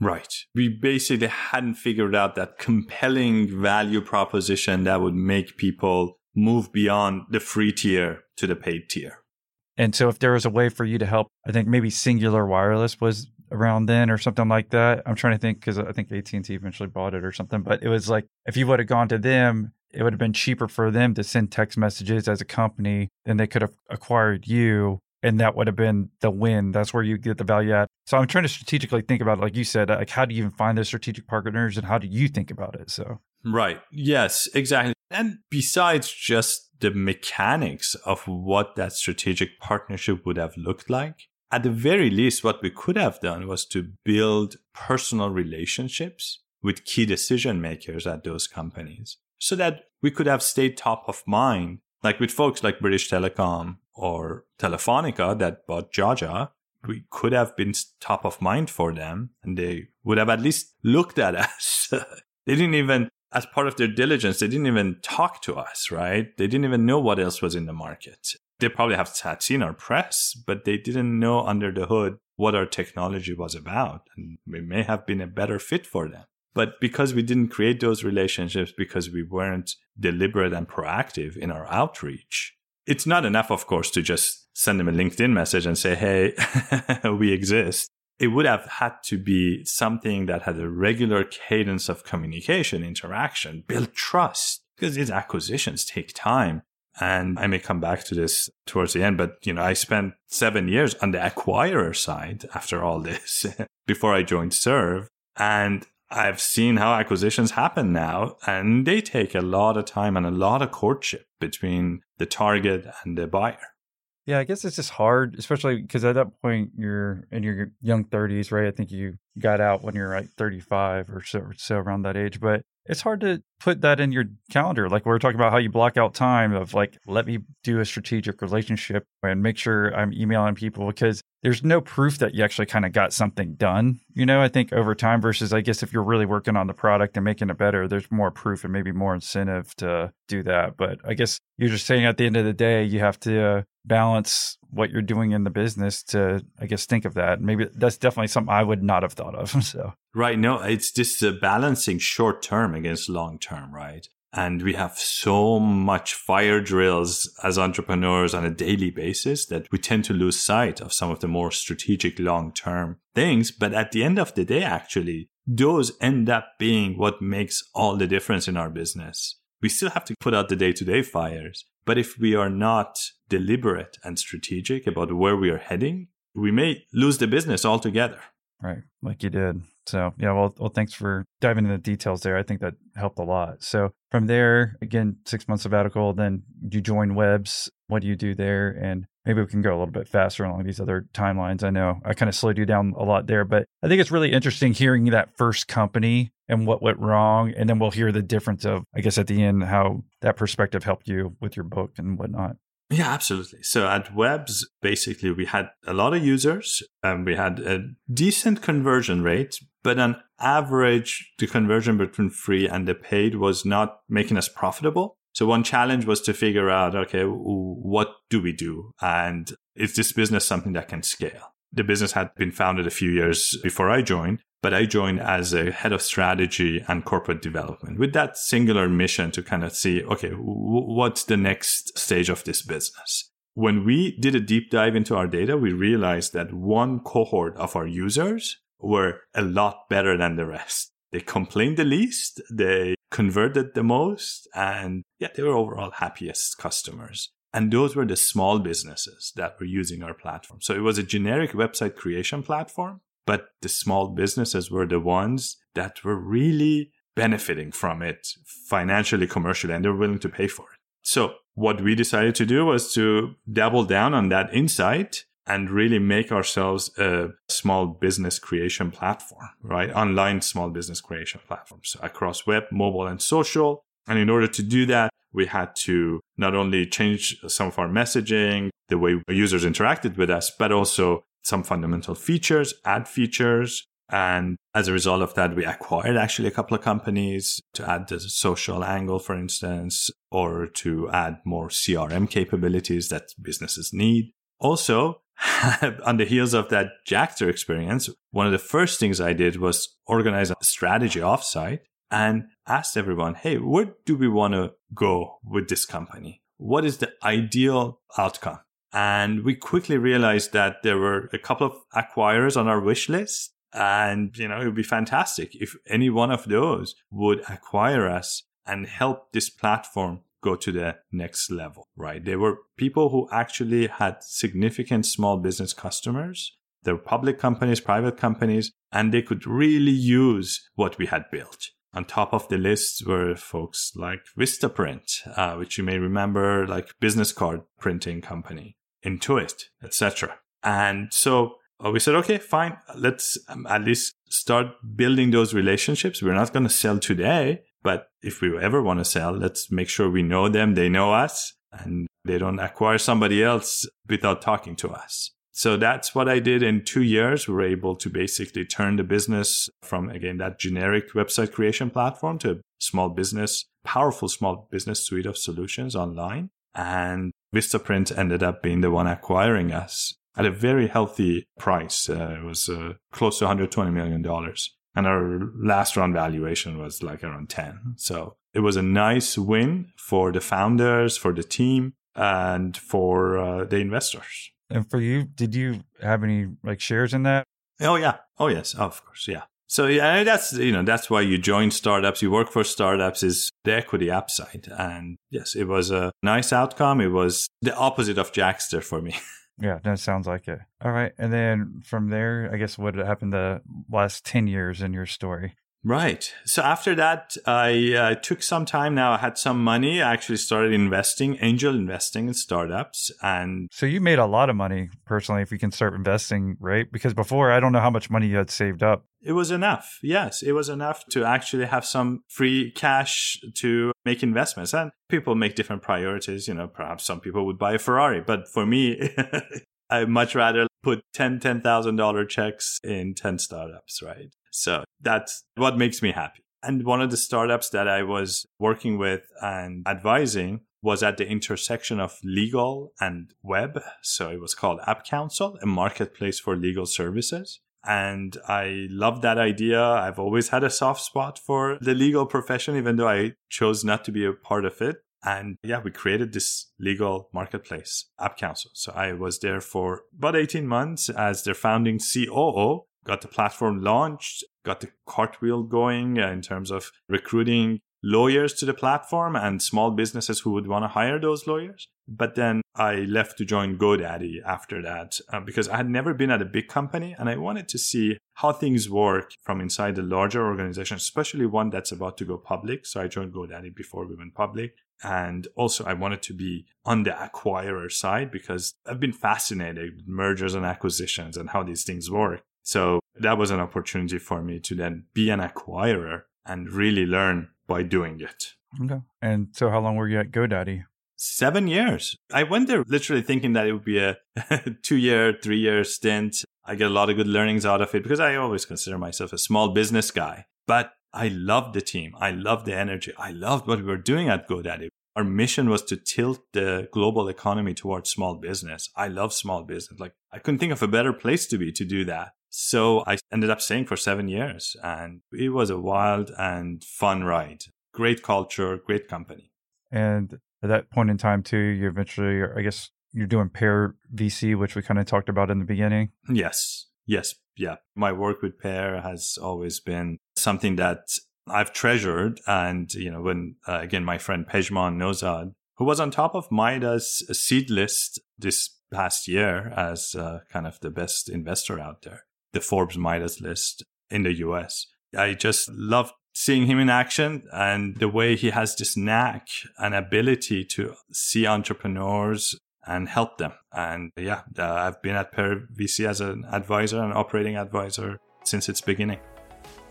Right. We basically hadn't figured out that compelling value proposition that would make people move beyond the free tier to the paid tier. And so if there was a way for you to help, I think maybe Cingular Wireless was around then or something like that. I'm trying to think because I think AT&T eventually bought it or something. But it was like if you would have gone to them, it would have been cheaper for them to send text messages as a company than they could have acquired you. And that would have been the win. That's where you get the value at. So I'm trying to strategically think about it. Like you said, like how do you even find those strategic partners and how do you think about it? So Right. Yes, exactly. And besides just the mechanics of what that strategic partnership would have looked like. At the very least, what we could have done was to build personal relationships with key decision makers at those companies so that we could have stayed top of mind, like with folks like British Telecom or Telefonica that bought Jajah. We could have been top of mind for them and they would have at least looked at us. they didn't even as part of their diligence, they didn't even talk to us, right? They didn't even know what else was in the market. They probably have seen our press, but they didn't know under the hood what our technology was about. And we may have been a better fit for them. But because we didn't create those relationships, because we weren't deliberate and proactive in our outreach, it's not enough, of course, to just send them a LinkedIn message and say, Hey, we exist it would have had to be something that had a regular cadence of communication, interaction, build trust, because these acquisitions take time. And I may come back to this towards the end, but you know, I spent seven years on the acquirer side after all this before I joined Serve. And I've seen how acquisitions happen now, and they take a lot of time and a lot of courtship between the target and the buyer. Yeah, I guess it's just hard, especially because at that point you're in your young 30s, right? I think you got out when you're like 35 or so, or so around that age. But it's hard to put that in your calendar. Like we are talking about how you block out time of like, let me do a strategic relationship and make sure I'm emailing people because there's no proof that you actually kind of got something done. You know, I think over time versus I guess if you're really working on the product and making it better, there's more proof and maybe more incentive to do that. But I guess you're just saying at the end of the day, you have to uh, balance what you're doing in the business to, I guess, think of that. Maybe that's definitely something I would not have thought of. So, right. No, it's just balancing short term against long term, right? And we have so much fire drills as entrepreneurs on a daily basis that we tend to lose sight of some of the more strategic long term things. But at the end of the day, actually, those end up being what makes all the difference in our business. We still have to put out the day to day fires. But if we are not deliberate and strategic about where we are heading, we may lose the business altogether. Right. Like you did. So, yeah, well, well, thanks for diving into the details there. I think that helped a lot. So, from there, again, six months sabbatical, then you join Webs. What do you do there? And maybe we can go a little bit faster along these other timelines. I know I kind of slowed you down a lot there, but I think it's really interesting hearing that first company and what went wrong. And then we'll hear the difference of, I guess, at the end, how that perspective helped you with your book and whatnot. Yeah, absolutely. So at Webs, basically, we had a lot of users and we had a decent conversion rate, but on average, the conversion between free and the paid was not making us profitable. So one challenge was to figure out, okay, what do we do? And is this business something that can scale? The business had been founded a few years before I joined but I joined as a head of strategy and corporate development with that singular mission to kind of see, okay, w- what's the next stage of this business? When we did a deep dive into our data, we realized that one cohort of our users were a lot better than the rest. They complained the least, they converted the most, and yeah, they were overall happiest customers. And those were the small businesses that were using our platform. So it was a generic website creation platform but the small businesses were the ones that were really benefiting from it financially, commercially, and they were willing to pay for it. So what we decided to do was to double down on that insight and really make ourselves a small business creation platform, right? Online small business creation platforms across web, mobile, and social. And in order to do that, we had to not only change some of our messaging, the way users interacted with us, but also some fundamental features, add features. And as a result of that, we acquired actually a couple of companies to add the social angle, for instance, or to add more CRM capabilities that businesses need. Also, on the heels of that Jaxtr experience, one of the first things I did was organize a strategy offsite and asked everyone, Hey, where do we want to go with this company? What is the ideal outcome? And we quickly realized that there were a couple of acquirers on our wish list. And, you know, it would be fantastic if any one of those would acquire us and help this platform go to the next level, right? They were people who actually had significant small business customers. They were public companies, private companies, and they could really use what we had built. On top of the list were folks like Vistaprint, uh, which you may remember, like business card printing company. Intuit, etc. And so uh, we said, okay, fine, let's um, at least start building those relationships. We're not going to sell today, but if we ever want to sell, let's make sure we know them, they know us, and they don't acquire somebody else without talking to us. So that's what I did in two years. We were able to basically turn the business from, again, that generic website creation platform to a small business, powerful small business suite of solutions online. And Vistaprint ended up being the one acquiring us at a very healthy price. Uh, it was uh, close to $120 million. And our last round valuation was like around 10. So it was a nice win for the founders, for the team, and for uh, the investors. And for you, did you have any like shares in that? Oh yeah. Oh yes. Of course. Yeah. So yeah, that's you know that's why you join startups. You work for startups is the equity upside, and yes, it was a nice outcome. It was the opposite of Jaxtr for me. yeah, that sounds like it. All right, and then from there, I guess what happened the last ten years in your story? Right. So after that, I uh, took some time now. I had some money. I actually started investing, angel investing in startups. And So you made a lot of money personally if you can start investing, right? Because before, I don't know how much money you had saved up. it was enough. Yes, it was enough to actually have some free cash to make investments. And people make different priorities. You know, perhaps some people would buy a Ferrari, but for me, I'd much rather put 10 $10,000 checks in 10 startups, right? So that's what makes me happy. And one of the startups that I was working with and advising was at the intersection of legal and web. So it was called UpCounsel, a marketplace for legal services. And I love that idea. I've always had a soft spot for the legal profession, even though I chose not to be a part of it. And yeah, we created this legal marketplace, UpCounsel. So I was there for about 18 months as their founding COO, got the platform launched, got the cartwheel going uh, in terms of recruiting lawyers to the platform and small businesses who would want to hire those lawyers. But then I left to join GoDaddy after that uh, because I had never been at a big company and I wanted to see how things work from inside a larger organization, especially one that's about to go public. So I joined GoDaddy before we went public. And also I wanted to be on the acquirer side because I've been fascinated with mergers and acquisitions and how these things work. So that was an opportunity for me to then be an acquirer and really learn by doing it. Okay. And so how long were you at GoDaddy? Seven years. I went there literally thinking that it would be a two year, three year stint. I get a lot of good learnings out of it because I always consider myself a small business guy. But I loved the team. I loved the energy. I loved what we were doing at GoDaddy. Our mission was to tilt the global economy towards small business. I love small business. Like I couldn't think of a better place to be to do that. So I ended up staying for seven years and it was a wild and fun ride. Great culture, great company. And at that point in time, too, you eventually, I guess, you're doing Pear VC, which we kind of talked about in the beginning. Yes. Yes. Yeah. My work with Pear has always been something that I've treasured. And, you know, when, uh, again, my friend Pejman Nozad, who was on top of Midas seed list this past year as uh, kind of the best investor out there, the Forbes Midas list in the US. I just love seeing him in action and the way he has this knack and ability to see entrepreneurs and help them. And yeah, uh, I've been at Pear VC as an advisor and operating advisor since its beginning.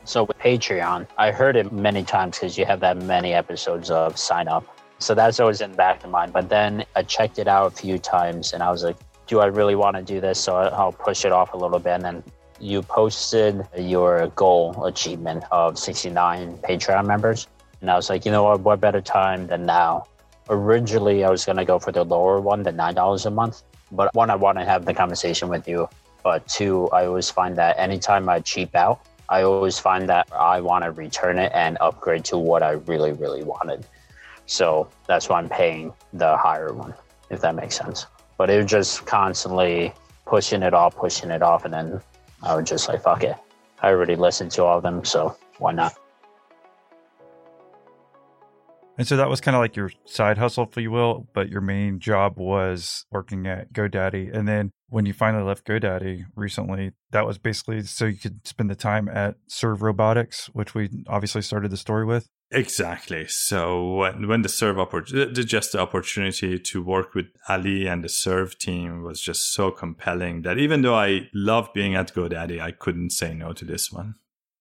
So with Patreon, I heard it many times because you have that many episodes of sign up. So that's always in the back of mind. But then I checked it out a few times and I was like, do I really want to do this? So I'll push it off a little bit. And then you posted your goal achievement of 69 Patreon members. And I was like, you know what, what better time than now? Originally, I was going to go for the lower one, the $9 a month. But one, I want to have the conversation with you. But two, I always find that anytime I cheap out, I always find that I want to return it and upgrade to what I really, really wanted. So that's why I'm paying the higher one, if that makes sense. But it was just constantly pushing it off, pushing it off. And then I would just like, fuck it. I already listened to all of them. So why not? And so that was kind of like your side hustle, if you will, but your main job was working at GoDaddy. And then when you finally left GoDaddy recently, that was basically so you could spend the time at Serve Robotics, which we obviously started the story with. Exactly. So when, when the serve opportunity, just the opportunity to work with Ali and the serve team was just so compelling that even though I loved being at GoDaddy, I couldn't say no to this one.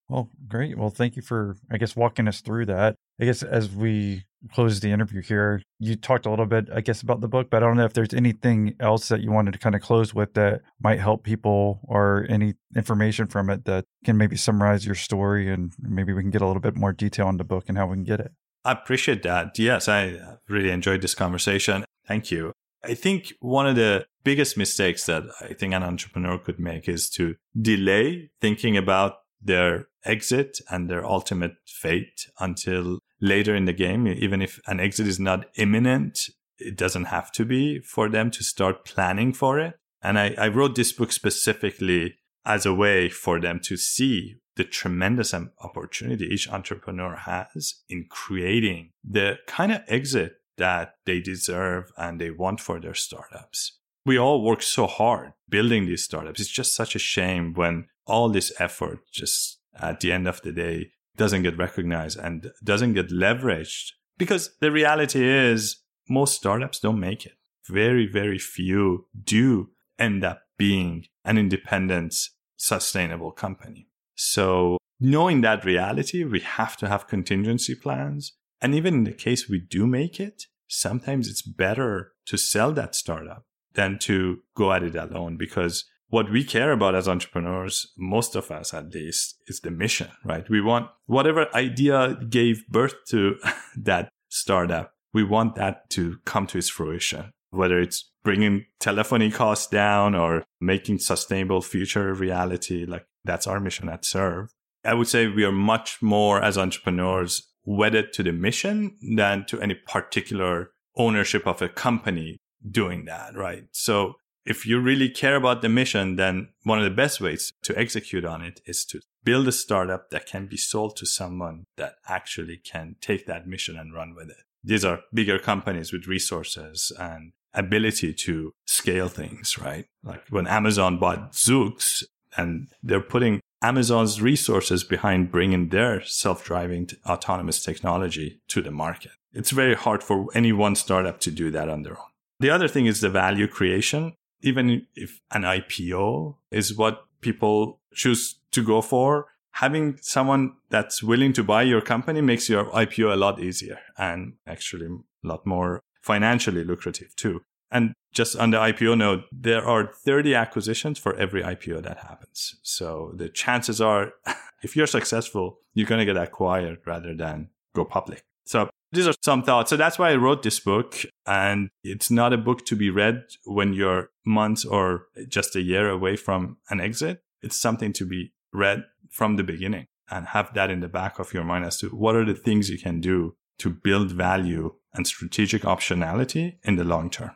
Well, great. Well, thank you for, I guess, walking us through that. I guess as we close the interview here, you talked a little bit, I guess, about the book, but I don't know if there's anything else that you wanted to kind of close with that might help people or any information from it that can maybe summarize your story and maybe we can get a little bit more detail on the book and how we can get it. I appreciate that. Yes, I uh, really enjoyed this conversation. Thank you. I think one of the biggest mistakes that I think an entrepreneur could make is to delay thinking about their exit and their ultimate fate until later in the game. Even if an exit is not imminent, it doesn't have to be for them to start planning for it. And I, I wrote this book specifically as a way for them to see the tremendous opportunity each entrepreneur has in creating the kind of exit that they deserve and they want for their startups. We all work so hard building these startups. It's just such a shame when all this effort just at the end of the day doesn't get recognized and doesn't get leveraged because the reality is most startups don't make it. Very, very few do end up being an independent, sustainable company. So knowing that reality, we have to have contingency plans. And even in the case we do make it, sometimes it's better to sell that startup than to go at it alone because what we care about as entrepreneurs, most of us at least, is the mission, right? We want whatever idea gave birth to that startup, we want that to come to its fruition, whether it's bringing telephony costs down or making sustainable future reality. Like that's our mission at Serve. I would say we are much more as entrepreneurs wedded to the mission than to any particular ownership of a company doing that, right? So if you really care about the mission, then one of the best ways to execute on it is to build a startup that can be sold to someone that actually can take that mission and run with it. These are bigger companies with resources and ability to scale things, right? Like when Amazon bought Zoox and they're putting Amazon's resources behind bringing their self-driving autonomous technology to the market. It's very hard for any one startup to do that on their own. The other thing is the value creation. Even if an IPO is what people choose to go for, having someone that's willing to buy your company makes your IPO a lot easier and actually a lot more financially lucrative too. And just on the IPO note, there are 30 acquisitions for every IPO that happens. So the chances are, if you're successful, you're going to get acquired rather than go public. So these are some thoughts. So that's why I wrote this book. And it's not a book to be read when you're months or just a year away from an exit. It's something to be read from the beginning and have that in the back of your mind as to what are the things you can do to build value and strategic optionality in the long term.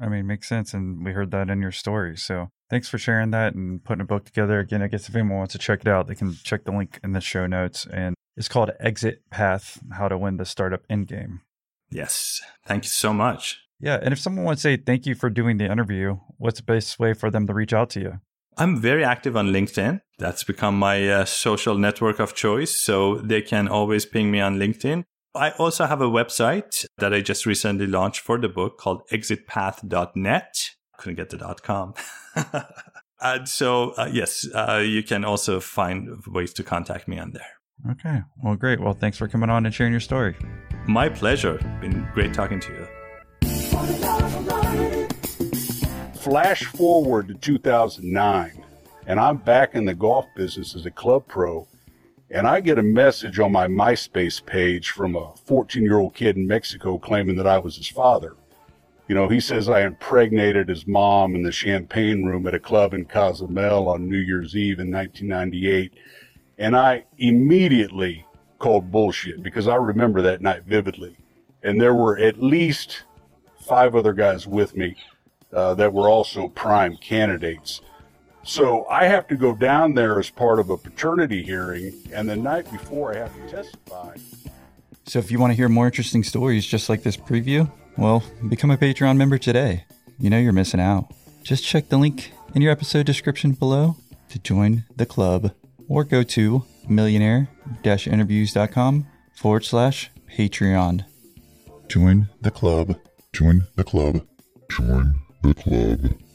I mean, makes sense. And we heard that in your story. So thanks for sharing that and putting a book together. Again, I guess if anyone wants to check it out, they can check the link in the show notes. And it's called Exit Path How to Win the Startup Endgame. Yes. Thank you so much. Yeah. And if someone wants to say thank you for doing the interview, what's the best way for them to reach out to you? I'm very active on LinkedIn. That's become my uh, social network of choice. So they can always ping me on LinkedIn. I also have a website that I just recently launched for the book called exitpath.net. Couldn't get the .com. and so, uh, yes, uh, you can also find ways to contact me on there. Okay. Well, great. Well, thanks for coming on and sharing your story. My pleasure. Been great talking to you. Flash forward to 2009, and I'm back in the golf business as a club pro and I get a message on my MySpace page from a 14 year old kid in Mexico claiming that I was his father. You know, he says I impregnated his mom in the champagne room at a club in Cozumel on New Year's Eve in 1998. And I immediately called bullshit because I remember that night vividly. And there were at least five other guys with me uh, that were also prime candidates. So I have to go down there as part of a paternity hearing, and the night before I have to testify. So if you want to hear more interesting stories just like this preview, well, become a Patreon member today. You know you're missing out. Just check the link in your episode description below to join the club or go to millionaire interviews.com forward slash Patreon. Join the club. Join the club. Join the club.